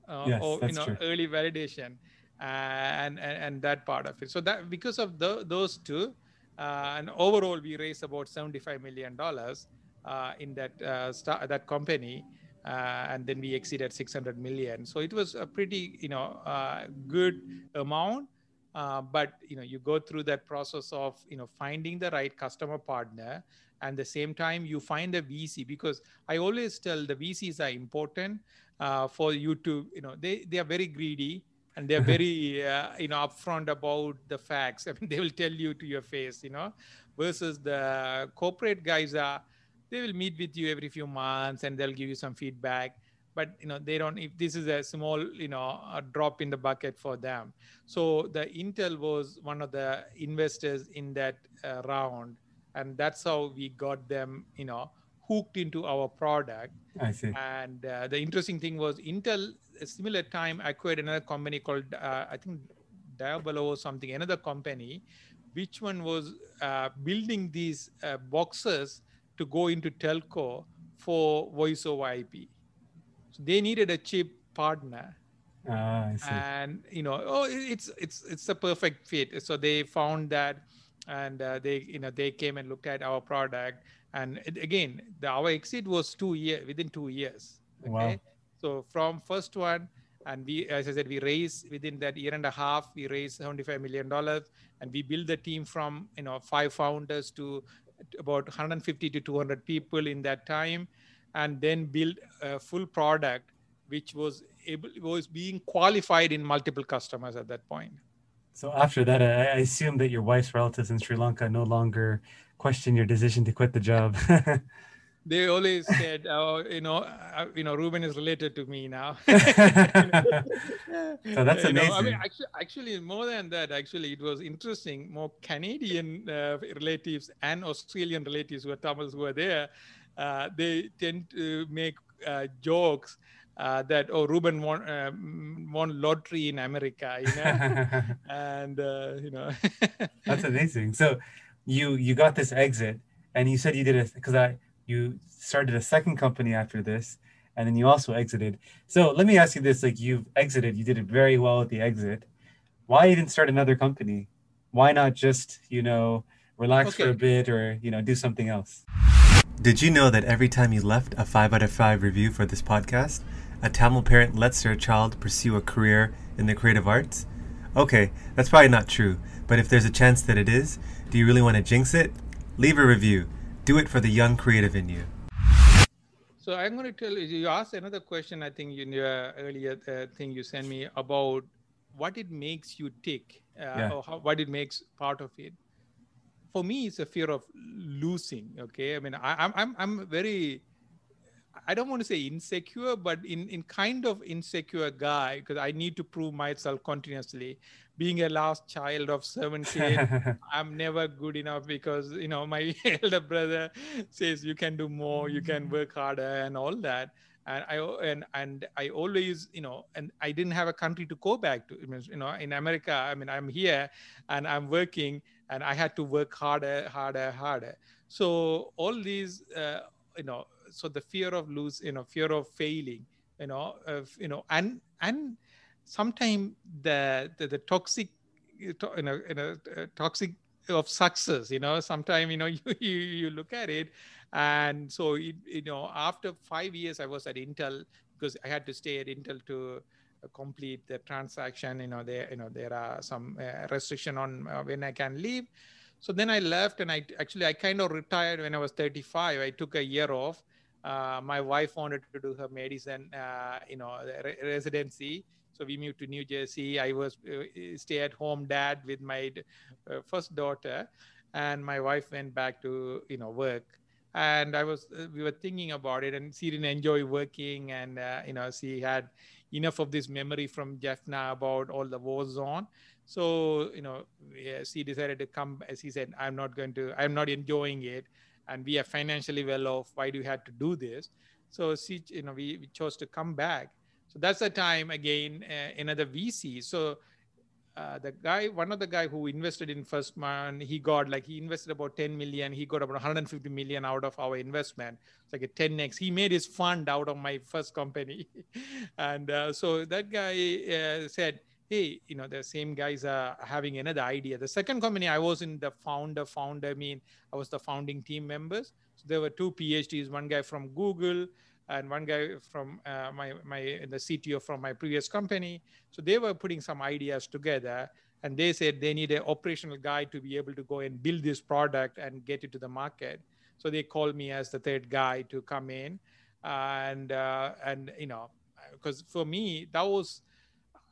[SPEAKER 1] uh, yes, or
[SPEAKER 2] you know
[SPEAKER 1] true.
[SPEAKER 2] early validation and, and and that part of it so that because of the, those two uh, and overall, we raised about $75 million uh, in that, uh, star- that company. and then we exceeded 600 million. So it was a pretty, you know, good amount. Uh, but you know you go through that process of you know finding the right customer partner and the same time you find a vc because i always tell the vcs are important uh, for you to you know they they are very greedy and they're very uh, you know upfront about the facts. I mean, they will tell you to your face, you know, versus the corporate guys are they will meet with you every few months and they'll give you some feedback but you know they don't if this is a small you know a drop in the bucket for them so the intel was one of the investors in that uh, round and that's how we got them you know hooked into our product.
[SPEAKER 1] I see.
[SPEAKER 2] And uh, the interesting thing was Intel, a similar time, acquired another company called, uh, I think, Diabolo or something, another company, which one was uh, building these uh, boxes to go into telco for voice over IP. So they needed a cheap partner.
[SPEAKER 1] Ah,
[SPEAKER 2] and you know, oh, it's it's it's a perfect fit. So they found that, and uh, they you know they came and looked at our product and it, again the our exit was two year within two years
[SPEAKER 1] okay wow.
[SPEAKER 2] so from first one and we as i said we raised within that year and a half we raised 75 million dollars and we built the team from you know five founders to about 150 to 200 people in that time and then build a full product which was able was being qualified in multiple customers at that point
[SPEAKER 1] so after that i assume that your wife's relatives in sri lanka no longer question your decision to quit the job.
[SPEAKER 2] they always said, "Oh, you know, uh, you know, Ruban is related to me now."
[SPEAKER 1] so that's amazing. You know, I mean,
[SPEAKER 2] actually, actually, more than that, actually, it was interesting. More Canadian uh, relatives and Australian relatives who are Tamils who are there, they tend to make uh, jokes. Uh, that oh Ruban won uh, won lottery in America, you know, and uh, you know.
[SPEAKER 1] That's amazing. So you you got this exit and you said you did it because I you started a second company after this and then you also exited. So let me ask you this: like you've exited, you did it very well at the exit. Why even start another company? Why not just you know relax okay. for a bit or you know do something else? Did you know that every time you left a five out of five review for this podcast, a Tamil parent lets their child pursue a career in the creative arts? Okay, that's probably not true, but if there's a chance that it is, do you really want to jinx it? Leave a review. Do it for the young creative in you.
[SPEAKER 2] So I'm going to tell you, you asked another question, I think, in your earlier uh, thing you sent me about what it makes you tick uh, yeah. or how, what it makes part of it. For me, it's a fear of losing. Okay. I mean, I, I'm, I'm, I'm very, I don't want to say insecure, but in, in kind of insecure guy, because I need to prove myself continuously. Being a last child of seven kids, I'm never good enough because you know my elder brother says you can do more, you can mm. work harder, and all that. And I and and I always you know, and I didn't have a country to go back to. You know, in America, I mean, I'm here and I'm working, and I had to work harder, harder, harder. So all these, uh, you know so the fear of lose you know fear of failing you know of you know and and sometimes the, the the toxic you know, you know uh, toxic of success you know sometimes you know you, you, you look at it and so it, you know after five years i was at intel because i had to stay at intel to complete the transaction you know there you know there are some uh, restriction on uh, when i can leave so then i left and i actually i kind of retired when i was 35 i took a year off uh, my wife wanted to do her medicine, uh, you know, re- residency. So we moved to New Jersey. I was uh, stay-at-home dad with my uh, first daughter, and my wife went back to you know work. And I was we were thinking about it, and she didn't enjoy working, and you know she had enough of this memory from Jaffna about all the war zone. So you know yeah, she decided to come. As he said, I'm not going to. I'm not enjoying it and we are financially well off. Why do you have to do this? So, see, you know, we, we chose to come back. So that's the time again, uh, another VC. So uh, the guy, one of the guy who invested in First Man, he got like he invested about 10 million. He got about 150 million out of our investment. It's like a 10x. He made his fund out of my first company, and uh, so that guy uh, said, hey, you know, the same guys are having another idea. The second company, I was in the founder, founder, I mean, I was the founding team members. So there were two PhDs, one guy from Google and one guy from uh, my, my, the CTO from my previous company. So they were putting some ideas together and they said they need an operational guy to be able to go and build this product and get it to the market. So they called me as the third guy to come in. And, uh, and, you know, because for me, that was,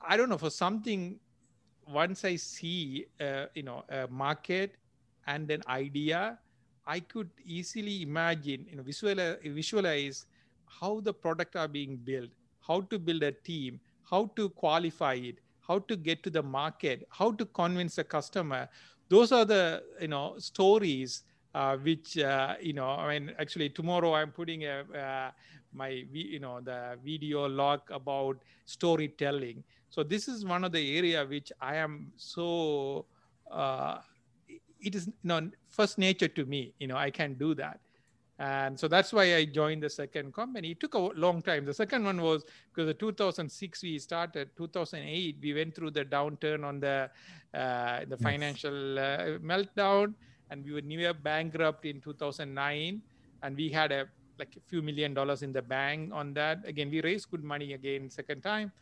[SPEAKER 2] I don't know for something. Once I see, uh, you know, a market and an idea, I could easily imagine, you know, visualize, visualize how the product are being built, how to build a team, how to qualify it, how to get to the market, how to convince the customer. Those are the you know stories uh, which uh, you know. I mean, actually, tomorrow I'm putting a uh, my you know the video log about storytelling so this is one of the area which i am so uh, it is you know first nature to me you know i can do that and so that's why i joined the second company it took a long time the second one was because the 2006 we started 2008 we went through the downturn on the uh, the yes. financial uh, meltdown and we were near bankrupt in 2009 and we had a like a few million dollars in the bank on that. Again, we raised good money again second time.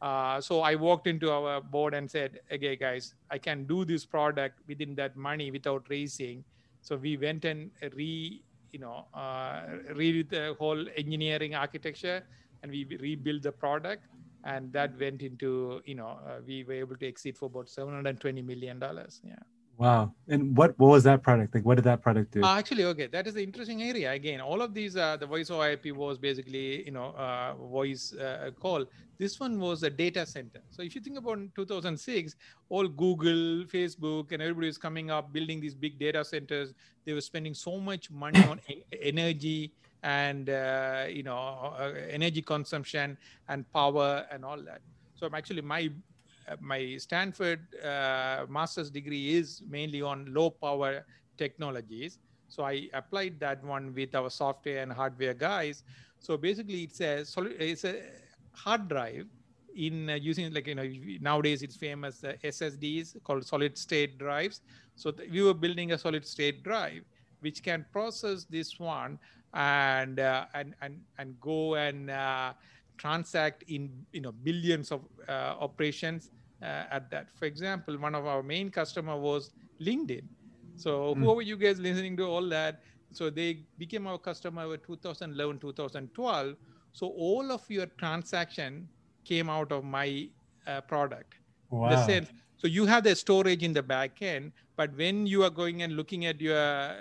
[SPEAKER 2] Uh, so I walked into our board and said, "Okay, guys, I can do this product within that money without raising." So we went and re, you know, uh, read the whole engineering architecture, and we rebuilt the product, and that went into, you know, uh, we were able to exceed for about 720 million dollars. Yeah.
[SPEAKER 1] Wow. And what what was that product? Like what did that product do?
[SPEAKER 2] Uh, actually, okay, that is the interesting area. Again, all of these, uh, the voice over IP was basically, you know, uh, voice uh, call. This one was a data center. So if you think about 2006, all Google, Facebook, and everybody was coming up building these big data centers. They were spending so much money on energy and uh, you know uh, energy consumption and power and all that. So actually my my Stanford uh, master's degree is mainly on low power technologies. So I applied that one with our software and hardware guys. So basically, it's a it's a hard drive in uh, using like you know nowadays it's famous uh, SSDs called solid state drives. So th- we were building a solid state drive which can process this one and uh, and and and go and uh, transact in you know billions of uh, operations uh, at that. For example, one of our main customer was LinkedIn. So mm. whoever you guys listening to all that, so they became our customer in 2011, 2012. So all of your transaction came out of my uh, product.
[SPEAKER 1] Wow.
[SPEAKER 2] The sense, so you have the storage in the back end, but when you are going and looking at your,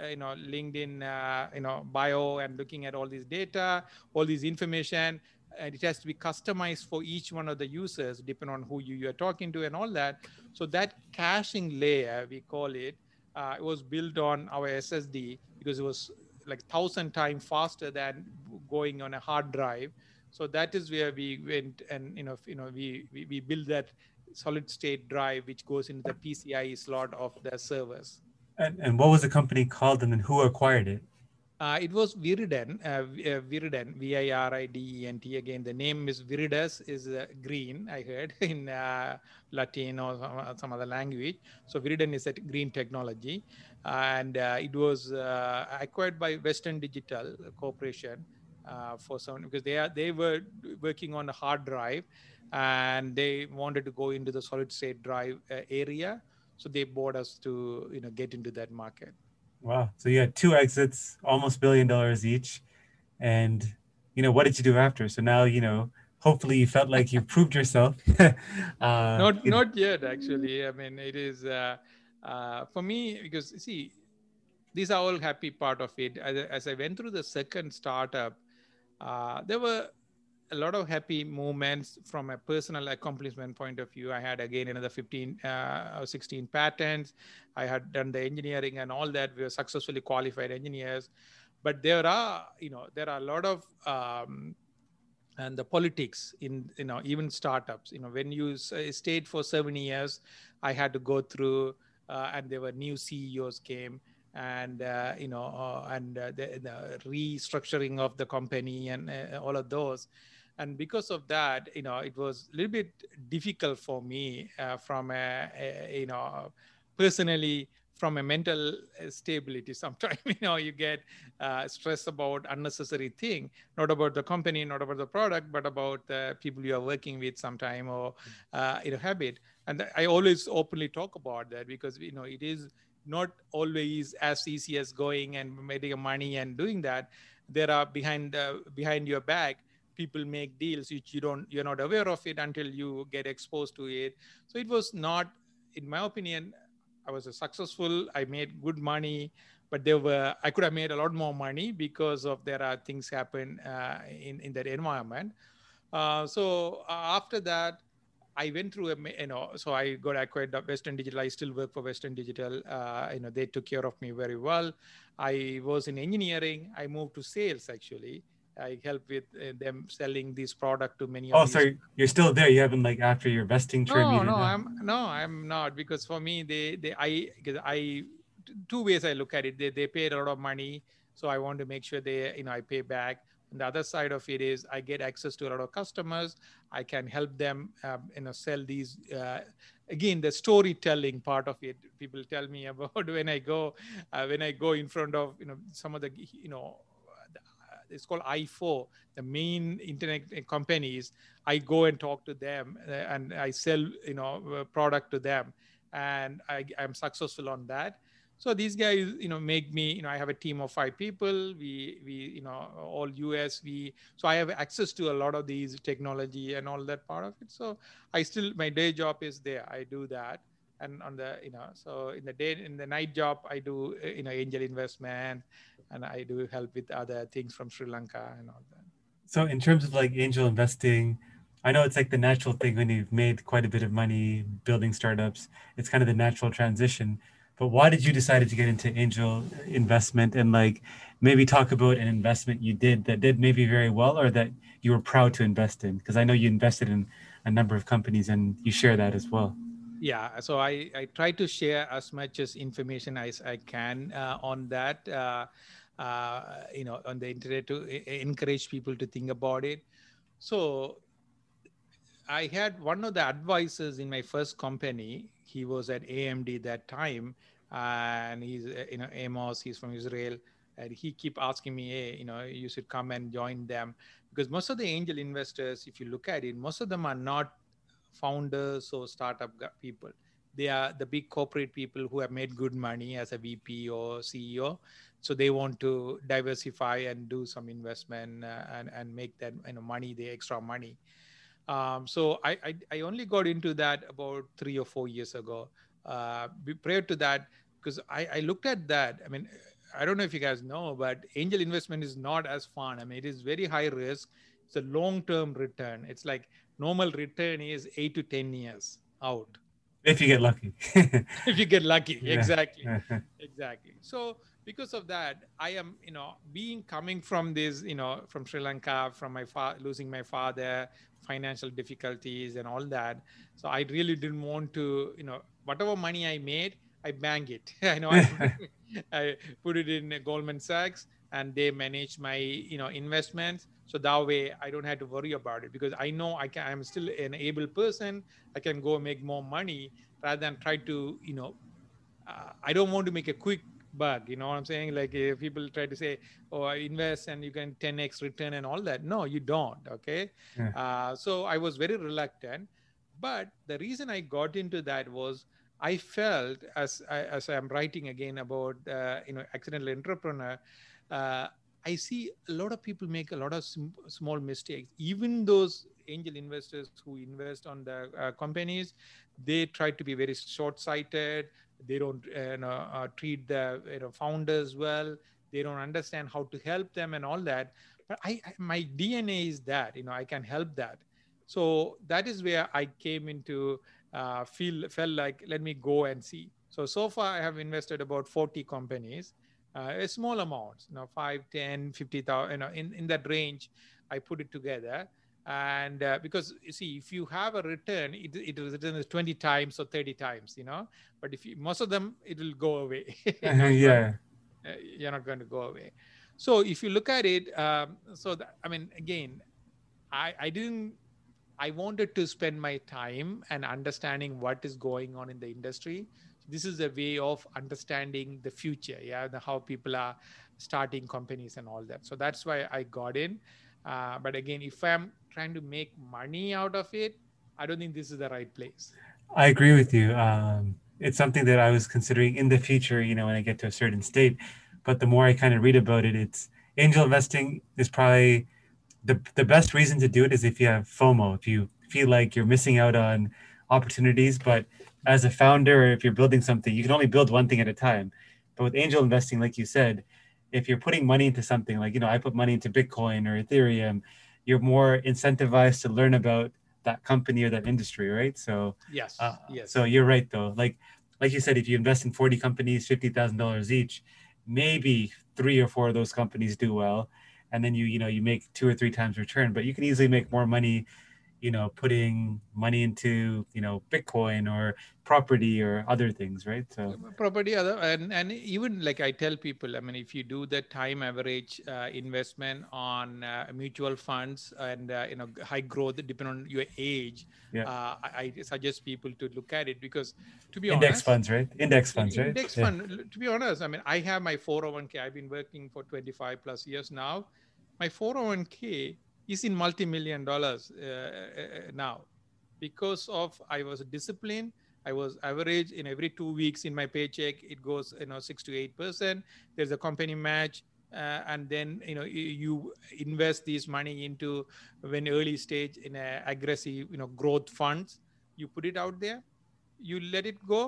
[SPEAKER 2] you know, LinkedIn, uh, you know, bio and looking at all this data, all this information, and it has to be customized for each one of the users, depending on who you, you are talking to and all that. So that caching layer, we call it, uh, it was built on our SSD because it was like thousand times faster than going on a hard drive. So that is where we went and you know you know we we, we built that solid state drive which goes into the PCIe slot of the servers.
[SPEAKER 1] And, and what was the company called and then who acquired it?
[SPEAKER 2] Uh, it was Virident, uh, uh Virident, V-I-R-I-D-E-N-T. Again, the name is Viridis, is uh, green, I heard, in uh, Latin or some, uh, some, other language. So Virident is a green technology. And it was acquired by Western Digital Corporation for some, because they, are, they were working on a hard drive and they wanted to go into the solid state drive area. So they bought us to, you know, get into that market.
[SPEAKER 1] Wow. So you had two exits, almost billion dollars each. And, you know, what did you do after? So now, you know, hopefully you felt like you proved yourself.
[SPEAKER 2] uh, not, not yet, actually. I mean, it is uh, uh, for me because see, these are all happy part of it. As, as I went through the second startup, uh, there were a lot of happy moments from a personal accomplishment point of view. I had again another 15 uh, or 16 patents. I had done the engineering and all that. We were successfully qualified engineers. But there are, you know, there are a lot of um, and the politics in you know even startups you know when you stayed for seven years i had to go through uh, and there were new ceos came and uh, you know uh, and uh, the, the, restructuring of the company and uh, all of those and because of that you know it was a little bit difficult for me uh, from a, a, you know personally from a mental stability sometimes you know you get uh, stressed about unnecessary thing not about the company not about the product but about the people you are working with sometime or uh, you know habit. And i always openly talk about that because you know it is not always as easy as going and making money and doing that. There are behind uh, behind your back people make deals which you don't you're not aware of it until you get exposed to it so it was not in my opinion i was a successful i made good money but there were i could have made a lot more money because of there are things happen uh, in in that environment uh, so after that I went through a, you know, so I got acquired Western Digital. I still work for Western Digital. Uh, you know, they took care of me very well. I was in engineering. I moved to sales actually. I help with uh, them selling this product to many.
[SPEAKER 1] Oh, sorry, you're still there. You haven't like after your vesting term.
[SPEAKER 2] No, no, I'm no, I'm not because for me, they they I because I two ways I look at it. They they paid a lot of money, so I want to make sure they you know I pay back. And the other side of it is I get access to a lot of customers. I can help them um, you know sell these. Uh, again, the storytelling part of it. People tell me about when I go uh, when I go in front of you know some of the you know it's called i4 the main internet companies. I go and talk to them uh, and i sell you know product to them and I, i'm successful on that. So these guys you know make me you know i have a team of five people. We we you know all us we so i have access to a lot of these technology and all that part of it. So i still my day job is there. I do that and on the you know so in the day in the night job i do uh, you know angel investment and I do help with other things from Sri Lanka and all that.
[SPEAKER 1] So in terms of like angel investing, I know it's like the natural thing when you've made quite a bit of money building startups. It's kind of the natural transition. But why did you decide to get into angel investment and like maybe talk about an investment you did that did maybe very well or that you were proud to invest in? Because I know you invested in a number of companies and you share that as well.
[SPEAKER 2] Yeah, so I, I try to share as much as information as I can uh, on that. Uh, uh, you know, on the internet to encourage people to think about it. So I had one of the advisors in my first company. He was at AMD that time, and he's uh, you know Amos. He's from Israel, and he keep asking me, hey, you know, you should come and join them because most of the angel investors, if you look at it, most of them are not founders or startup people. They are the big corporate people who have made good money as a VP or CEO so they want to diversify and do some investment uh, and, and make that you know money the extra money Um, so I, I, I only got into that about three or four years ago. Uh, prior to that, because I, I looked at that. I mean, I don't know if you guys know, but angel investment is not as fun. I mean, it is very high risk. It's a long-term return. It's like normal return is eight to ten years out.
[SPEAKER 1] If you get lucky.
[SPEAKER 2] if you get lucky,
[SPEAKER 1] Yeah.
[SPEAKER 2] exactly, exactly. So because of that, I am, you know, being coming from this, you know, from Sri Lanka, from my father, losing my father, financial difficulties and all that. So I really didn't want to, you know, whatever money I made, I bank it. I know I, I put it in Goldman Sachs and they manage my, you know, investments. So that way I don't have to worry about it because I know I can, I'm still an able person. I can go make more money rather than try to, you know, uh, I don't want to make a quick bug. You know what I'm saying? Like if people try to say, "Oh, I invest and you can 10x return and all that." No, you don't. Okay.
[SPEAKER 1] Yeah.
[SPEAKER 2] Uh, so I was very reluctant, but the reason I got into that was I felt as I, as I'm writing again about uh, you know accidental entrepreneur. Uh, I see a lot of people make a lot of sim- small mistakes. Even those angel investors who invest on the uh, companies, they try to be very short-sighted. They don't uh, you know, uh, treat the you know, founders well. They don't understand how to help them and all that. But I, I my dna is that you know i can help that. So that is where i came into uh, feel felt like let me go and see. So so far i have invested about 40 companies uh, a small amounts you know 5 10 50000 you know in, in that range i put it together. And uh, because you see if you have a return it, it is returns 20 times or 30 times you know. But if you, most of them it will go away.
[SPEAKER 1] Yeah.
[SPEAKER 2] uh, you're not going to go away. So if you look at it um, so that, i mean again i i didn't i wanted to spend my time and understanding what is going on in the industry this is a way of understanding the future yeah the, how people are starting companies and all that so that's why i got in uh, but again if i'm trying to make money out of it i don't think this is the right place
[SPEAKER 1] I agree with you. Um, it's something that I was considering in the future, you know, when I get to a certain state. But the more I kind of read about it, it's angel investing is probably the, the best reason to do it is if you have FOMO, if you feel like you're missing out on opportunities. But as a founder, or if you're building something, you can only build one thing at a time. But with angel investing, like you said, if you're putting money into something, like, you know, I put money into Bitcoin or Ethereum, you're more incentivized to learn about that company or that industry, right? So,
[SPEAKER 2] yes
[SPEAKER 1] uh,
[SPEAKER 2] yes
[SPEAKER 1] So you're right though. Like like you said, if you invest in 40 companies, fifty thousand dollars each, maybe three or four of those companies do well, and then you you know you make two or three times return. But you can easily make more money, you know, putting money into you know Bitcoin or property or other things, right? So
[SPEAKER 2] property other and and even like i tell people i mean if you do the time average uh, investment on uh, mutual funds and uh, you know high growth depending on your age
[SPEAKER 1] Yeah.
[SPEAKER 2] uh, I, I suggest people to look at it because to be honest
[SPEAKER 1] index
[SPEAKER 2] honest
[SPEAKER 1] funds, right? Index funds, right?
[SPEAKER 2] Index
[SPEAKER 1] Yeah.
[SPEAKER 2] fund. To be honest, I mean, I have my 401k. I've been working for 25 plus years now. My 401k is in multi-million dollars uh, uh, now because of I was disciplined. I was average in every two weeks in my paycheck. It goes, you know, six to eight percent. There's a company match. Uh, and then you know you, invest this money into when early stage in a aggressive you know growth funds you put it out there you let it go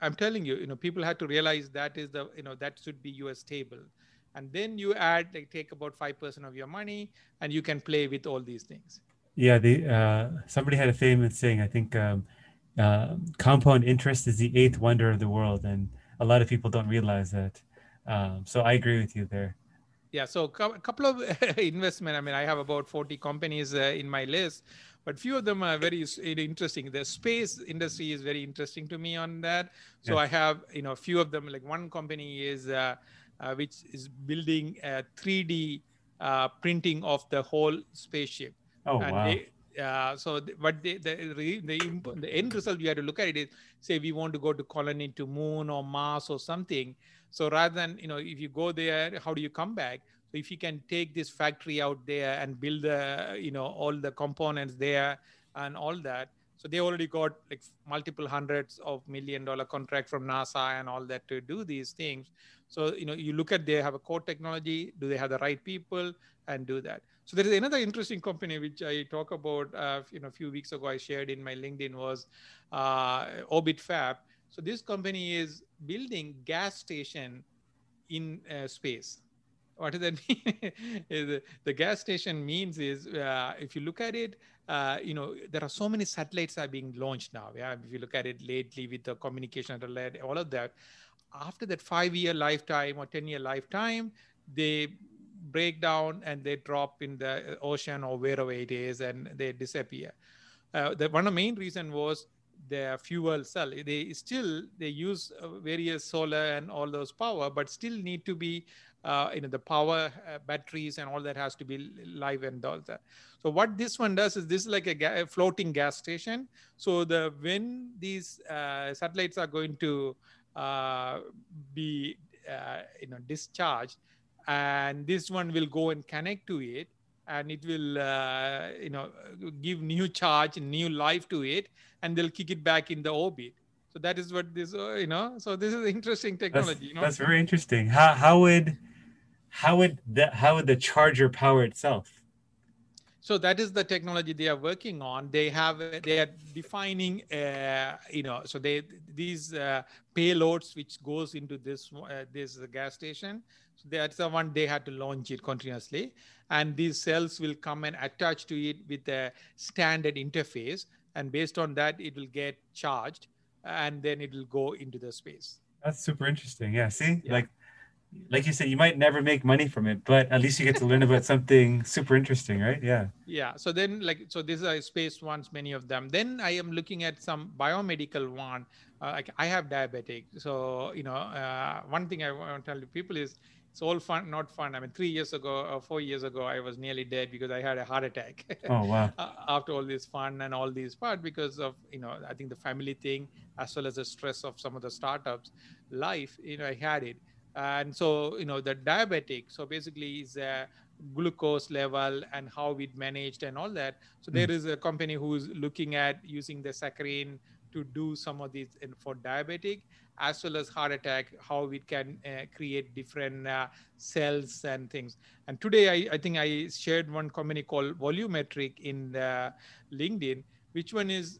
[SPEAKER 2] i'm telling you you know people have to realize that is the you know that should be your stable and then you add like take about 5% of your money and you can play with all these things
[SPEAKER 1] Yeah, the uh, somebody had a famous saying. I think um, uh, compound interest is the eighth wonder of the world, and a lot of people don't realize that. Um, so I agree with you there.
[SPEAKER 2] yeah so a couple of investment i mean i have about 40 companies uh, in my list but few of them are very s- you know, interesting the space industry is very interesting to me on that so
[SPEAKER 1] Yeah.
[SPEAKER 2] i have you know a few of them like one company is uh, which is building a 3d uh, printing of the whole spaceship.
[SPEAKER 1] Oh
[SPEAKER 2] and
[SPEAKER 1] wow!
[SPEAKER 2] they, uh, so th- but they, the, re- the imp- the end result you have to look at it is say we want to go to colony to moon or mars or something. So rather than you know if you go there how do you come back? So if you can take this factory out there and build the you know all the components there and all that. So they already got like multiple hundreds of million dollar contract from nasa and all that to do these things so you know you look at they have a core technology do they have the right people and do that So there is another interesting company which I talk about. Uh, you know, a few weeks ago I shared in my LinkedIn was uh, Orbit Fab. So this company is building gas station in uh, space. What does that mean? the, gas station means is uh, if you look at it, uh, you know there are so many satellites are being launched now. Yeah, if you look at it lately with the communication satellite, all of that. After that five-year lifetime or ten-year lifetime, they break down and they drop in the ocean or wherever it is and they disappear. Uh, the one of the main reason was their fuel cell. They still they use uh, various solar and all those power, but still need to be uh, you know the power uh, batteries and all that has to be live and all that. So what this one does is this is like a, ga- floating gas station. So the when these uh, satellites are going to uh, be uh, you know discharged. And this one will go and connect to it. And it will uh, you know give new charge new life to it. And they'll kick it back in the orbit. So that is what this uh, you know so this is interesting technology
[SPEAKER 1] that's,
[SPEAKER 2] you know?
[SPEAKER 1] that's very interesting. How, how would how would that how would the charger power itself
[SPEAKER 2] so that is the technology they are working on. They have they are defining uh, you know so they these uh, payloads which goes into this uh, this gas station so that's the one they had to launch it continuously. And these cells will come and attach to it with a standard interface. And based on that it will get charged and then it will go into the space.
[SPEAKER 1] That's super interesting. Yeah see? Yeah. like like you said, you might never make money from it, but at least you get to learn about something super interesting, right? Yeah.
[SPEAKER 2] Yeah. So then, like, so these are space ones, many of them. Then I am looking at some biomedical one. Uh, like I have diabetic, so you know, uh, one thing I want to tell people is it's all fun, not fun. I mean, three years ago or four years ago, I was nearly dead because I had a heart attack.
[SPEAKER 1] Oh wow!
[SPEAKER 2] After all this fun and all these part, because of you know, I think the family thing as well as the stress of some of the startups life. You know, I had it and so you know the diabetic so basically is a glucose level and how it managed and all that so mm. there is a company who's looking at using the saccharin to do some of these for diabetic as well as heart attack how we can uh, create different uh, cells and things and today I, I, think i shared one company called volumetric in the linkedin which one is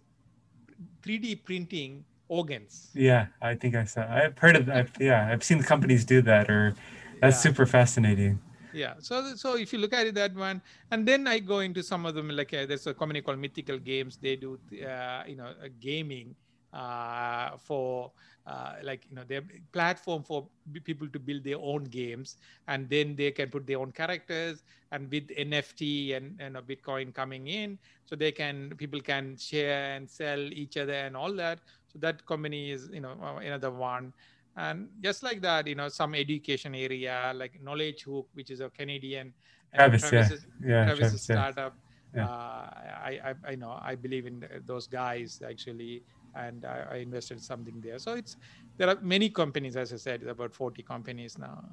[SPEAKER 2] 3d printing organs.
[SPEAKER 1] Yeah, I think I saw. I've heard of that. Yeah, I've seen companies do that, or that's yeah. super fascinating.
[SPEAKER 2] Yeah. So, so if you look at it that one, and then I go into some of them. Like uh, there's a company called Mythical Games. They do, uh, you know, gaming uh, for uh, like you know their platform for people to build their own games and then they can put their own characters and with nft and, and a bitcoin coming in so they can people can share and sell each other and all that so that company is you know uh, another one and just like that you know some education area like Knowledgehook which is a canadian
[SPEAKER 1] travis, Travis yeah. yeah
[SPEAKER 2] Travis Travis startup yeah. Uh, I, I, I know I believe in those guys actually and I, I, invested something there. So it's there are many companies, as I said, about 40 companies now.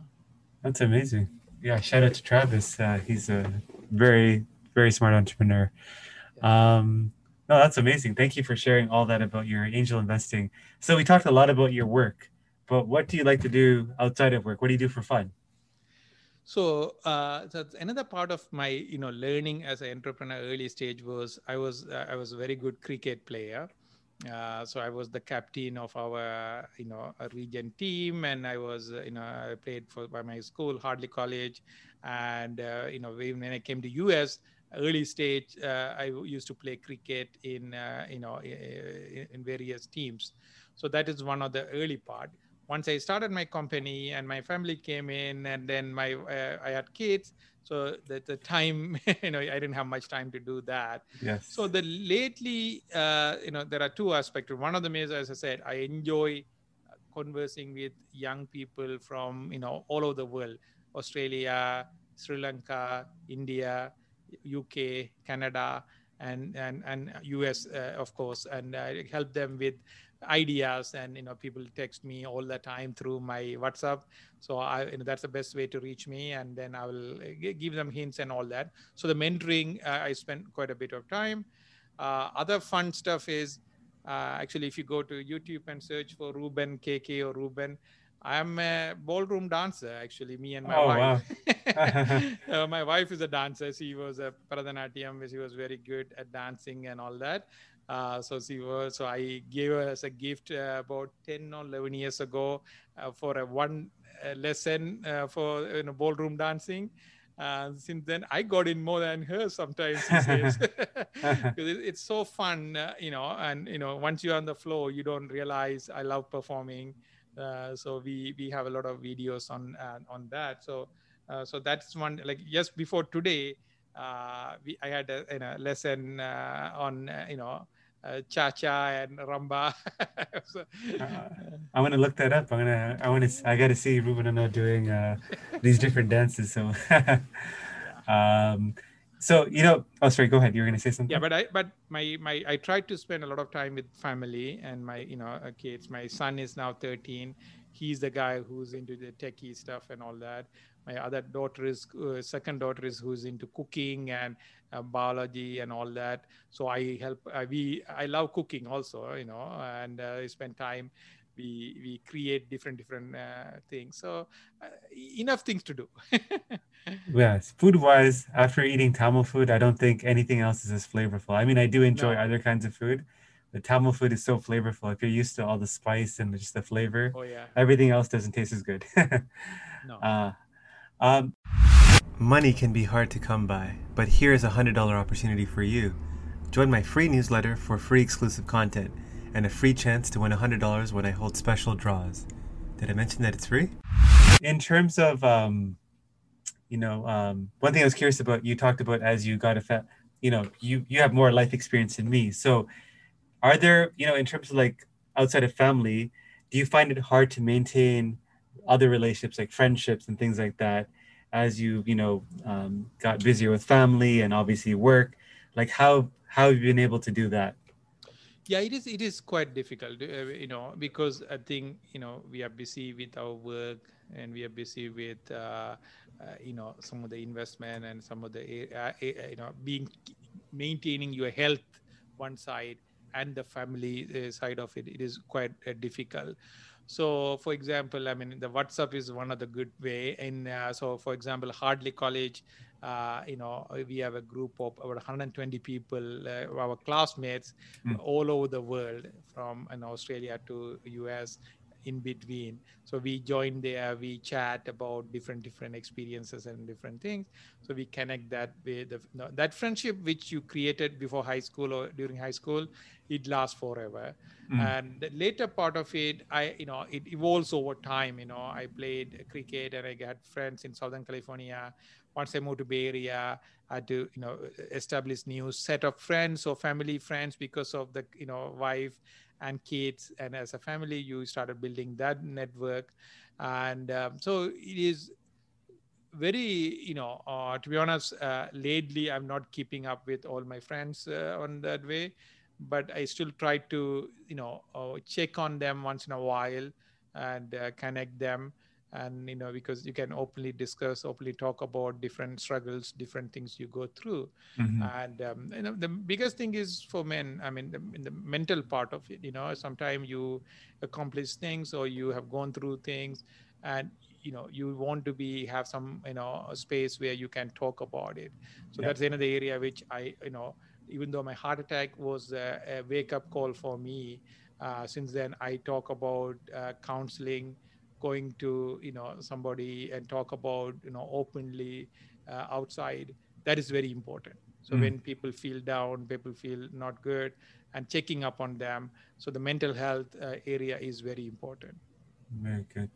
[SPEAKER 1] That's amazing. Yeah, shout out to Travis. Uh, he's a very very smart entrepreneur. Um, no, that's amazing. Thank you for sharing all that about your angel investing. So we talked a lot about your work, but what do you like to do outside of work? What do you do for fun?
[SPEAKER 2] So, uh, so another part of my you know learning as an entrepreneur early stage was I was uh, I was a very good cricket player. Uh, so I was the captain of our, you know, region team, and I was, you know, I played for by my school, Hartley College, and uh, you know, when I came to US, early stage, uh, I used to play cricket in, uh, you know, in various teams. So that is one of the early part. Once I started my company and my family came in, and then my I had kids, so that the time you know i didn't have much time to do that.
[SPEAKER 1] Yes.
[SPEAKER 2] So the lately uh, you know there are two aspects. One of them is as i said i enjoy conversing with young people from you know all over the world. Australia sri lanka india uk canada and and and us uh, of course and i help them with ideas and you know people text me all the time through my whatsapp so i you know that's the best way to reach me and then i will uh, give them hints and all that so the mentoring uh, i spent quite a bit of time uh, other fun stuff is uh, actually if you go to youtube and search for ruban kk or ruban I'm a ballroom dancer, actually. Me and my
[SPEAKER 1] Oh,
[SPEAKER 2] wife. uh, my wife is a dancer. She was a Bharatanatyam. She was very good at dancing and all that. Uh, so she was. So I gave her as a gift uh, about ten or eleven years ago uh, for a one uh, lesson uh, for you know ballroom dancing. Uh, since then, I got in more than her sometimes. She says. 'Cause it- it's so fun, uh, you know. And you know, once you're on the floor, you don't realize I love performing. Uh, so we we have a lot of videos on uh, on that. So so that's one. Like just before today, uh, we I had a, you know, lesson uh, on uh, you know uh, cha cha and rumba. so,
[SPEAKER 1] Uh, I want to look that up. I'm gonna. I want to. I got to see Ruban Ano doing uh, these different dances. So, um, so you know. Oh, sorry. Go ahead. You were gonna say something.
[SPEAKER 2] yeah but i but my my i tried to spend a lot of time with family and my you know uh, kids my son is now 13 he's the guy who's into the techie stuff and all that my other daughter is uh, second daughter is who's into cooking and uh, biology and all that so i help uh, we i love cooking also you know and uh, I spend time we we create different different uh, things so uh, enough things to do
[SPEAKER 1] Yes, food wise, after eating Tamil food, I don't think anything else is as flavorful. I mean, I do enjoy
[SPEAKER 2] No.
[SPEAKER 1] other kinds of food, but Tamil food is so flavorful. If you're used to all the spice and just the flavor,
[SPEAKER 2] oh yeah
[SPEAKER 1] everything else doesn't taste as good.
[SPEAKER 2] no
[SPEAKER 1] uh, um, Money can be hard to come by, but here's a $100 opportunity for you. Join my free newsletter for free exclusive content and a free chance to win $100 when I hold special draws. Did I mention that it's free? In terms of, um, you know, um, one thing I was curious about, you talked about as you got a, fa- you know, you, you have more life experience than me. So are there, you know, in terms of like outside of family, do you find it hard to maintain other relationships like friendships and things like that as you you know um, got busier with family and obviously work like how how have you been able to do that?
[SPEAKER 2] Yeah it is it is quite difficult uh, you know because i think you know we are busy with our work and we are busy with uh, uh, you know some of the investment and some of the uh, uh, you know being maintaining your health one side and the family uh, side of it it is quite uh, difficult so for example i mean the whatsapp is one of the good way and uh, so for example hardly college uh, you know we have a group of about 120 people uh, our classmates
[SPEAKER 1] Mm.
[SPEAKER 2] all over the world from in australia to us in between. So we join there we chat about different different experiences and different things. So we connect that with the, no, that friendship which you created before high school or during high school it lasts forever.
[SPEAKER 1] Mm.
[SPEAKER 2] and the later part of it i you know it evolves over time you know. I played cricket and i got friends in southern california. Once i moved to bay area i had to you know establish new set of friends or family friends because of the you know wife and kids and as a family you started building that network. And um, so it is very you know uh, to be honest uh, lately i'm not keeping up with all my friends uh, on that way but i still try to you know uh, check on them once in a while and uh, connect them and you know because you can openly discuss openly talk about different struggles different things you go through
[SPEAKER 1] Mhm.
[SPEAKER 2] and um, you know the biggest thing is for men i mean the, in the mental part of it you know sometimes you accomplish things or you have gone through things and you know you want to be have some you know space where you can talk about it so
[SPEAKER 1] Yeah.
[SPEAKER 2] that's another area which i you know even though my heart attack was a, a wake up call for me uh, since then i talk about uh, counseling going to you know somebody and talk about you know openly uh, outside that is very important. So
[SPEAKER 1] Mm.
[SPEAKER 2] when people feel down people feel not good and checking up on them. So the mental health uh, area is very important.
[SPEAKER 1] Very good.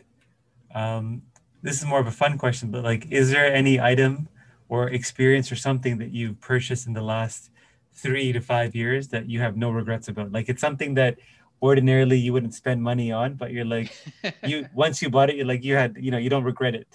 [SPEAKER 1] Um, this is more of a fun question but like is there any item or experience or something that you've purchased in the last three to five years that you have no regrets about? Like it's something that ordinarily you wouldn't spend money on but you're like you once you bought it you're like you had you know you don't regret it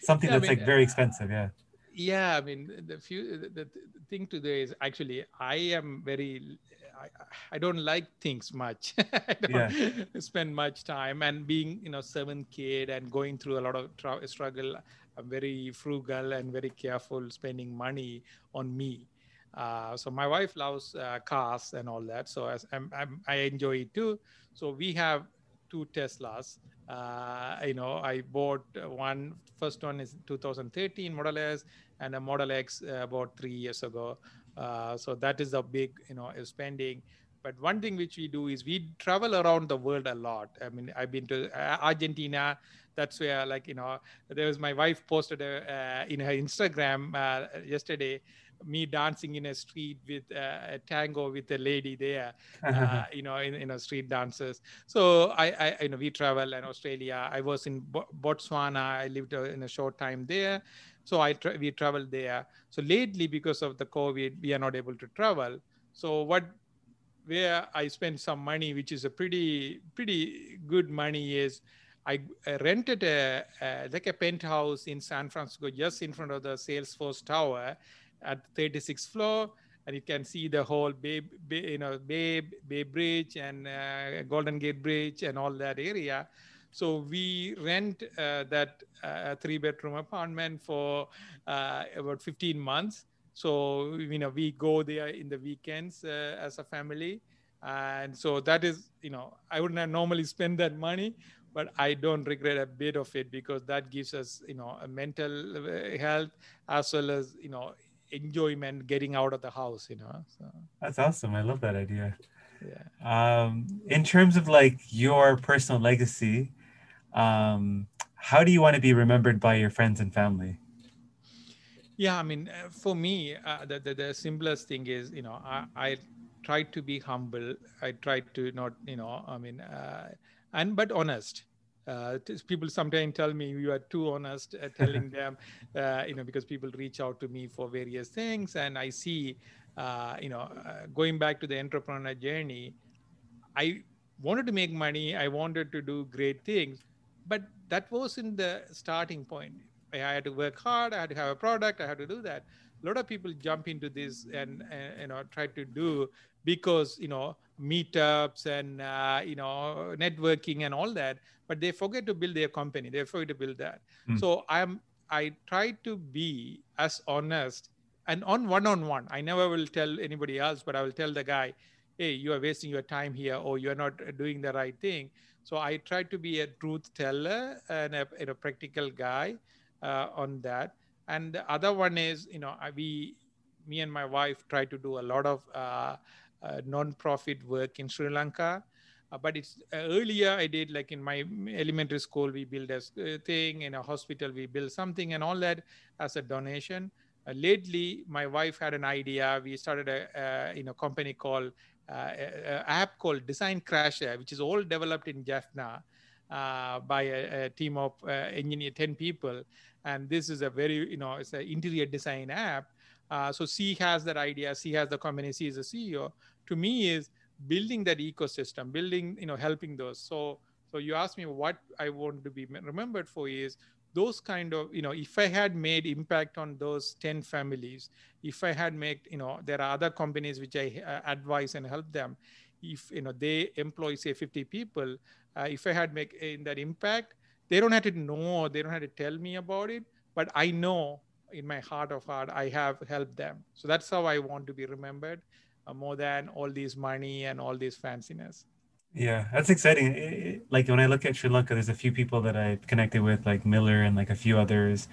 [SPEAKER 1] something
[SPEAKER 2] Yeah, I
[SPEAKER 1] that's
[SPEAKER 2] mean,
[SPEAKER 1] like very expensive yeah
[SPEAKER 2] yeah i mean the few the, the thing today is actually i am very I, I don't like things much. I don't spend much time and being, you know, seventh kid and going through a lot of tra- struggle. I'm very frugal and very careful spending money on me. Uh, so my wife loves uh, cars and all that. So as I'm, I'm, I enjoy it too. So we have two Teslas. Uh, you know, I bought one. First one is 2013 Model S, and a Model X uh, about three years ago. Uh, so that is a big, you know, spending. But one thing which we do is we travel around the world a lot. I mean, I've been to uh, Argentina. That's where, like, you know, there was my wife posted a, uh, in her Instagram uh, yesterday me dancing in a street with uh, a tango with a lady there, uh, you know, in, in a street dancers. So I, I, you know, we travel in Australia. I was in Botswana. I lived uh, in a short time there. So I tra- we traveled there. So lately, because of the COVID, we are not able to travel. So what where I spent some money, which is a pretty pretty good money, is I rented a, a, like a penthouse in San Francisco, just in front of the Salesforce Tower, at 36th floor, and you can see the whole Bay, Bay you know, Bay Bay Bridge and uh, Golden Gate Bridge and all that area. So we rent uh, that uh, three bedroom apartment for uh, about 15 months so you know we go there in the weekends uh, as a family and so that is you know i wouldn't normally spend that money but i don't regret a bit of it because that gives us you know a mental uh, health as well as you know enjoyment getting out of the house you know so.
[SPEAKER 1] That's awesome. I love that idea. Yeah. Um in terms of like your personal legacy um how do you want to be remembered by your friends and family?
[SPEAKER 2] Yeah, I mean, uh, for me, uh, the, the, the simplest thing is, you know, I, I try to be humble. I try to not, you know, I mean, uh, and but honest. Uh, people sometimes tell me you are too honest at telling them, uh, you know, because people reach out to me for various things, and I see, uh, you know, uh, going back to the entrepreneur journey, I wanted to make money. I wanted to do great things, but that was in the starting point I had to work hard. I had to have a product. I had to do that. A lot of people jump into this and, and you know try to do because you know meetups and uh, you know networking and all that, but they forget to build their company. They forget to build that. Mm. So I'm I try to be as honest and on one on one. I never will tell anybody else, but I will tell the guy, hey, you are wasting your time here, or you are not doing the right thing. So I try to be a truth teller and a, a practical guy uh, on that. And the other one is, you know, we, me and my wife try to do a lot of uh, uh, non-profit work in Sri Lanka. Uh, but it's uh, earlier I did like in my elementary school we build a uh, thing in a hospital we build something and all that as a donation. lately, my wife had an idea. We started a, you know company called uh, app called Design Crasher, which is all developed in Jaffna uh, by a, a, team of uh, engineer 10 people. And this is a very you know it's an interior design app. Uh, so she has that idea. She has the company. She is a ceo to me is building that ecosystem building you know helping those. So so you asked me what i want to be remembered for is those kind of you know if i had made impact on those 10 families if i had made you know there are other companies which i uh, advise and help them. If you know they employ say 50 people if i had make in that impact they don't have to know they don't have to tell me about it but i know in my heart of heart i have helped them. So that's how i want to be remembered uh, more than all this money and all this fanciness.
[SPEAKER 1] Yeah that's exciting. It, like when i look at sri lanka there's a few people that i've connected with like miller and like a few others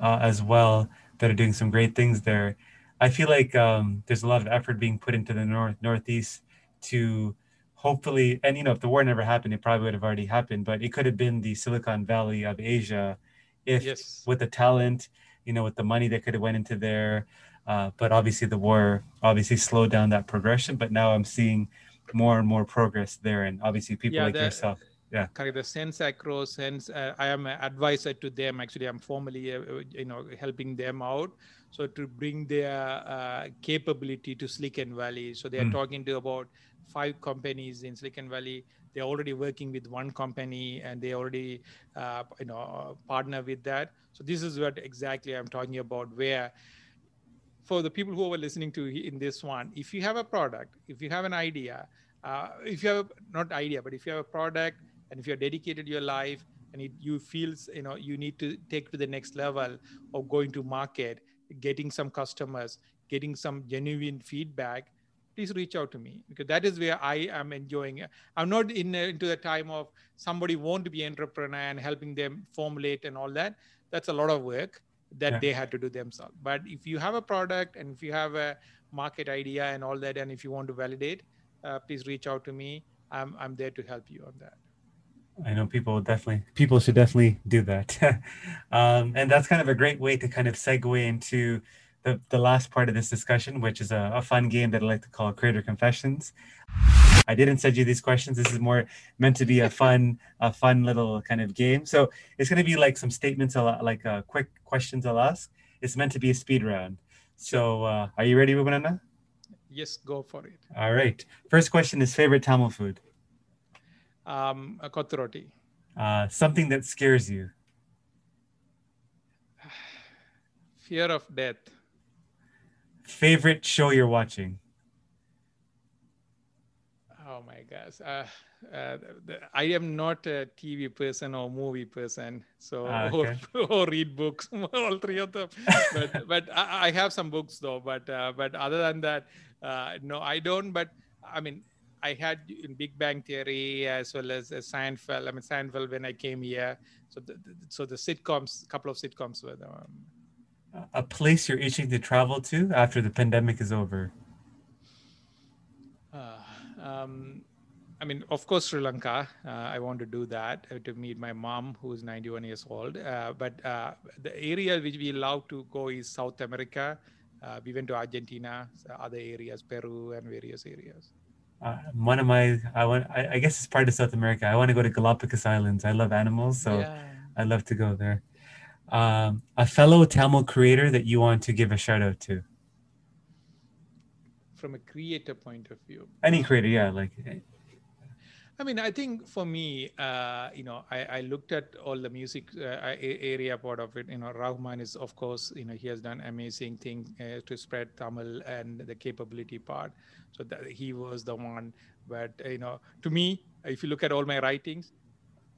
[SPEAKER 1] uh, as well that are doing some great things there. I feel like um, there's a lot of effort being put into the north northeast to hopefully, and you know, if the war never happened, it probably would have already happened, but it could have been the Silicon Valley of Asia if yes. with the talent, you know, with the money that could have went into there. Uh, but obviously the war obviously slowed down that progression, but now I'm seeing more and more progress there. And obviously people yeah, like the, yourself. Yeah.
[SPEAKER 2] Correct. The sense across sense, uh, I am an advisor to them. Actually, I'm formally, uh, you know, helping them out. So to bring their uh, capability to Silicon Valley. So they are mm. talking to about five companies in Silicon Valley. They're already working with one company and they already, uh, you know, partner with that. So this is what exactly I'm talking about. Where for the people who are listening to in this one, if you have a product, if you have an idea, uh, if you have not idea, but if you have a product and if you're dedicated your life and it, you feel you know you need to take to the next level of going to market, getting some customers, getting some genuine feedback, please reach out to me because that is where I am enjoying. I'm not in into the time of somebody want to be entrepreneur and helping them formulate and all that. That's a lot of work that yeah. they had to do themselves. But if you have a product and if you have a market idea and all that, and if you want to validate, uh, please reach out to me. I'm I'm there to help you on that.
[SPEAKER 1] I know people definitely people should definitely do that, um, and that's kind of a great way to kind of segue into the, the last part of this discussion, which is a, a fun game that I like to call Creator Confessions. I didn't send you these questions. This is more meant to be a fun, a fun little kind of game. So it's going to be like some statements, like uh, quick questions I'll ask. It's meant to be a speed round. So uh, are you ready, Ruban anna?
[SPEAKER 2] Yes, go for it.
[SPEAKER 1] All right. First question is favorite Tamil food.
[SPEAKER 2] Um, a kotroti.
[SPEAKER 1] Uh, something that scares you.
[SPEAKER 2] Fear of death.
[SPEAKER 1] Favorite show you're watching?
[SPEAKER 2] Oh my gosh. Uh, uh, the, I am not a TV person or movie person, so ah, okay. or, or, read books, all three of them. but but I, I, have some books though. But uh, but other than that, uh, no, I don't. But I mean, I had in Big Bang Theory as well as uh, Seinfeld. I mean Seinfeld when I came here. So the, the so the sitcoms, a couple of sitcoms were. Um,
[SPEAKER 1] a place you're itching to travel to after the pandemic is over?
[SPEAKER 2] Uh, um, I mean, of course, Sri Lanka. Uh, I want to do that uh, to meet my mom, who's 91 years old. Uh, but uh, the area which we love to go is South America. Uh, we went to Argentina, other areas, Peru, and various areas.
[SPEAKER 1] one of my, I want, I, I, guess it's part of South America. I want to go to Galapagos Islands. I love animals, so yeah. I'd love to go there um, a fellow Tamil creator that you want to give a shout out to?
[SPEAKER 2] From a creator point of view.
[SPEAKER 1] Any creator, yeah. Like,
[SPEAKER 2] I mean, I think for me, uh, you know, I, I, looked at all the music uh, area part of it. You know, Rahman is, of course, you know, he has done amazing thing uh, to spread Tamil and the capability part. So that he was the one. But you know, to me, if you look at all my writings,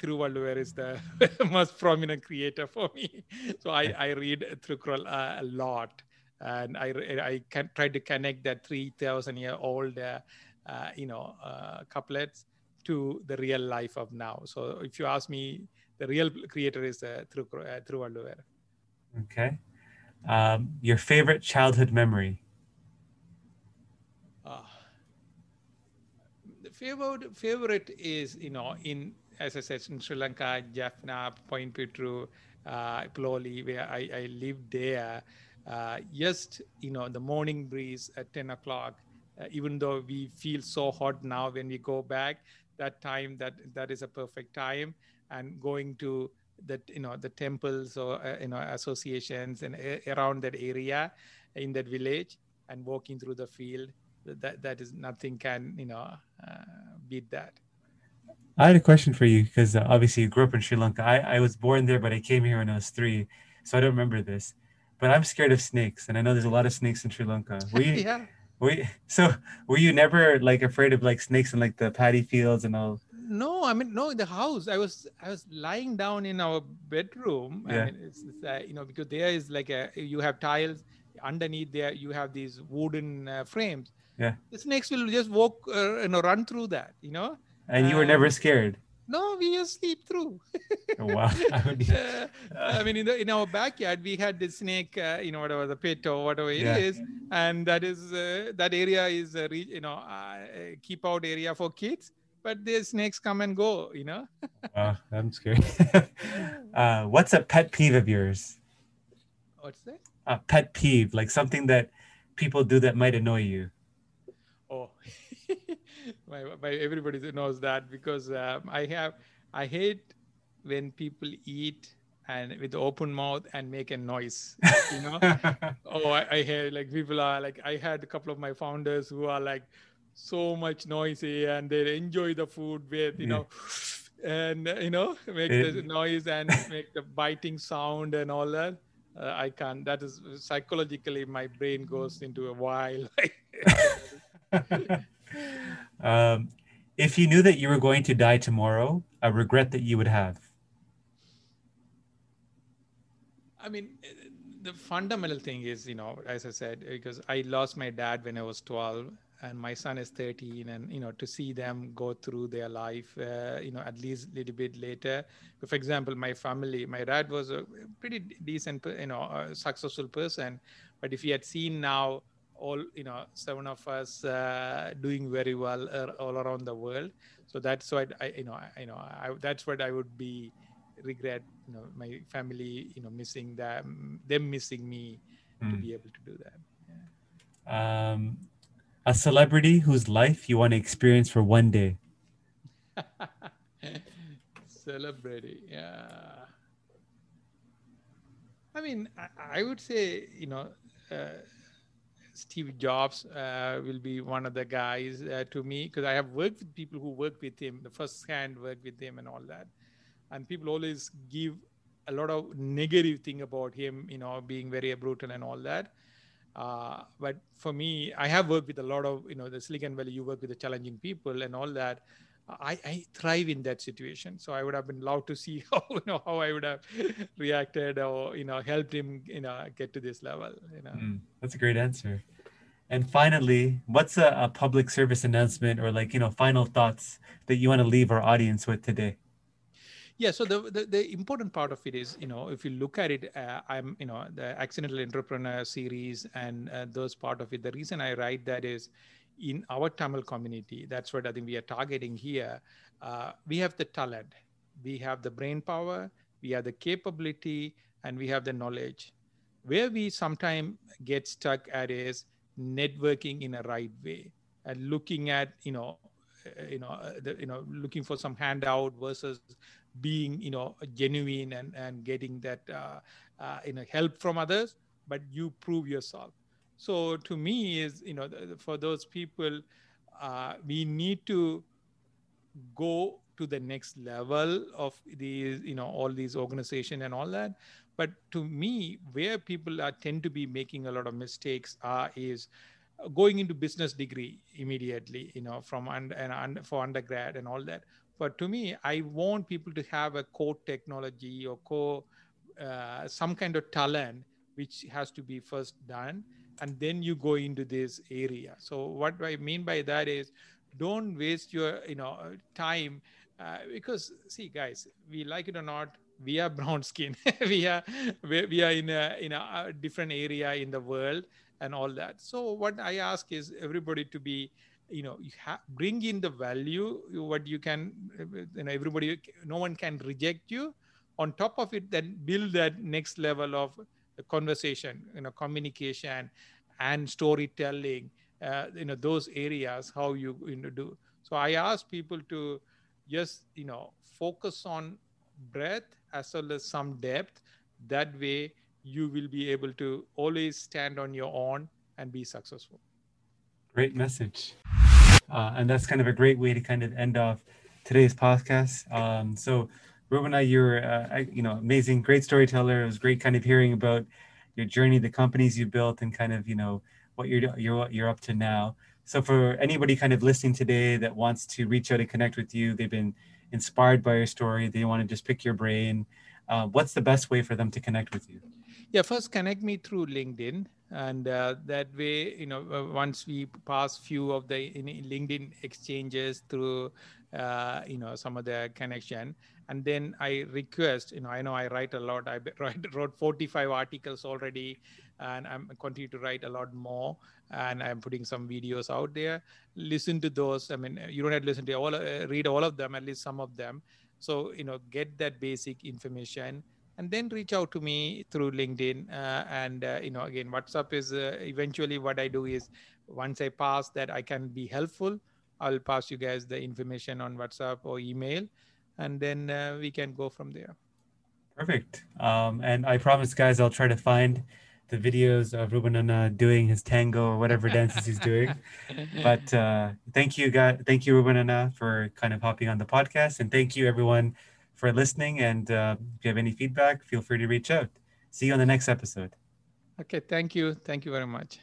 [SPEAKER 2] Thiruvalluvar is the most prominent creator for me. So I, I read Thirukkural uh, a lot. And I, I can try to connect that 3,000 year old, uh, uh, you know, uh, couplets to the real life of now. So if you ask me, the real creator is uh, Thiruvalluvar.
[SPEAKER 1] Okay. Um, your favorite childhood memory? Uh,
[SPEAKER 2] the favorite favorite is you know in as I said, in Sri Lanka, Jaffna, Point Pedro, uh, Puloly, where I, I lived there, uh, just, you know, the morning breeze at 10 o'clock, uh, even though we feel so hot now when we go back, that time, that that is a perfect time. And going to the, you know, the temples or, uh, you know, associations and around that area in that village and walking through the field, that, that is nothing can, you know, uh, beat that.
[SPEAKER 1] I had a question for you because uh, obviously you grew up in Sri Lanka. I, I was born there, but I came here when I was three, so I don't remember this. But I'm scared of snakes, and I know there's a lot of snakes in Sri Lanka. Were you, yeah. Were you, so were you never like afraid of like snakes in like the paddy fields and all?
[SPEAKER 2] No, I mean no. In the house, I was I was lying down in our bedroom. Yeah. I mean, it's, it's uh, you know because there is like a you have tiles underneath there. You have these wooden uh, frames.
[SPEAKER 1] Yeah.
[SPEAKER 2] The snakes will just walk uh, you know run through that. You know
[SPEAKER 1] and you were never scared.
[SPEAKER 2] No, we just sleep through.
[SPEAKER 1] oh, wow.
[SPEAKER 2] uh, I mean, in, the, in our backyard, we had this snake, uh, you know, whatever the pit or whatever it yeah. is, and that is uh, that area is, a re- you know, uh, keep out area for kids. But the snakes come and go, you know.
[SPEAKER 1] wow, I'm scared. Uh, what's a pet peeve of yours?
[SPEAKER 2] What's that?
[SPEAKER 1] A pet peeve, like something that people do that might annoy you.
[SPEAKER 2] My, my everybody knows that because um, I have I hate when people eat and with open mouth and make a noise you know? Oh I, I hear like people are like i had a couple of my founders who are like so much noisy and they enjoy the food with you yeah. know and you know make it, the noise and make the biting sound and all that. Uh, i can't that is psychologically my brain goes into a while
[SPEAKER 1] um, if you knew that you were going to die tomorrow, a regret that you would have?
[SPEAKER 2] I mean, the fundamental thing is, you know, as I said, because I lost my dad when I was 12, and my son is 13 and you know to see them go through their life uh, you know at least a little bit later for example my family my dad was a pretty decent you know successful person but if he had seen now all you know seven of us uh, doing very well uh, all around the world so that's what i you know I, you know I, that's what i would be regret you know my family you know missing them them missing me mm. to hmm. be able to do that
[SPEAKER 1] yeah. um a celebrity whose life you want to experience for one day
[SPEAKER 2] celebrity yeah i mean i, I would say you know uh, Steve Jobs uh, will be one of the guys uh, to me because I have worked with people who work with him, the first hand work with him and all that. And people always give a lot of negative thing about him, you know, being very brutal and all that. Uh, but for me, I have worked with a lot of, you know, the Silicon Valley, you work with the challenging people and all that. I, I thrive in that situation. So I would have been loved to see how you know how I would have reacted or you know helped him you know get to this level. You know, mm,
[SPEAKER 1] that's a great answer. And finally, what's a, a, public service announcement or like you know final thoughts that you want to leave our audience with today?
[SPEAKER 2] Yeah, so the, the, the important part of it is you know if you look at it, uh, I'm you know the accidental entrepreneur series and uh, those part of it. The reason I write that is in our Tamil community, that's what I think we are targeting here. Uh, we have the talent, we have the brain power, we have the capability, and we have the knowledge. Where we sometimes get stuck at is networking in a right way and looking at you know uh, you know uh, the, you know looking for some handout versus being you know genuine and and getting that uh, uh, you know help from others but you prove yourself so to me is you know for those people uh, we need to go to the next level of these you know all these organization and all that. But to me where people are tend to be making a lot of mistakes are is going into business degree immediately you know from and, and for undergrad and all that. But to me i want people to have a core technology or core uh, some kind of talent which has to be first done and then you go into this area. So what i mean by that is don't waste your you know time uh, because see guys we like it or not we are brown skin. We are we are in a in a different area in the world and all that. So what i ask is everybody to be you know you ha- bring in the value what you can you know everybody no one can reject you. On top of it then build that next level of conversation you know communication and storytelling uh, you know those areas how you, you know do. So i ask people to just you know focus on breadth as well as some depth. That way you will be able to always stand on your own and be successful.
[SPEAKER 1] Great message. Uh, and that's kind of a great way to kind of end off today's podcast. Um, so Rubina, you're uh, you know amazing, great storyteller. It was great kind of hearing about your journey, the companies you built, and kind of you know what you're you're you're up to now. So for anybody kind of listening today that wants to reach out and connect with you, they've been inspired by your story, they want to just pick your brain. Uh, what's the best way for them to connect with you?
[SPEAKER 2] Yeah, first connect me through LinkedIn, and uh, that way, you know, uh, once we pass few of the LinkedIn exchanges through, uh, you know, some of the connection, and then I request, you know, I know I write a lot. I write, wrote 45 articles already, and I'm continue to write a lot more. And I'm putting some videos out there. Listen to those. I mean, you don't have to listen to all, uh, read all of them, at least some of them. So you know, get that basic information and then reach out to me through linkedin uh, and uh, you know again whatsapp is uh, eventually what i do is once i pass that i can be helpful i'll pass you guys the information on whatsapp or email and then uh, we can go from there
[SPEAKER 1] perfect um, and i promise guys i'll try to find the videos of Ruban doing his tango or whatever dances he's doing. But uh, thank you, guys. Thank you, Ruban for kind of hopping on the podcast, and thank you everyone for listening. And uh, if you have any feedback, feel free to reach out. See you on the next episode.
[SPEAKER 2] Okay. Thank you. Thank you very much.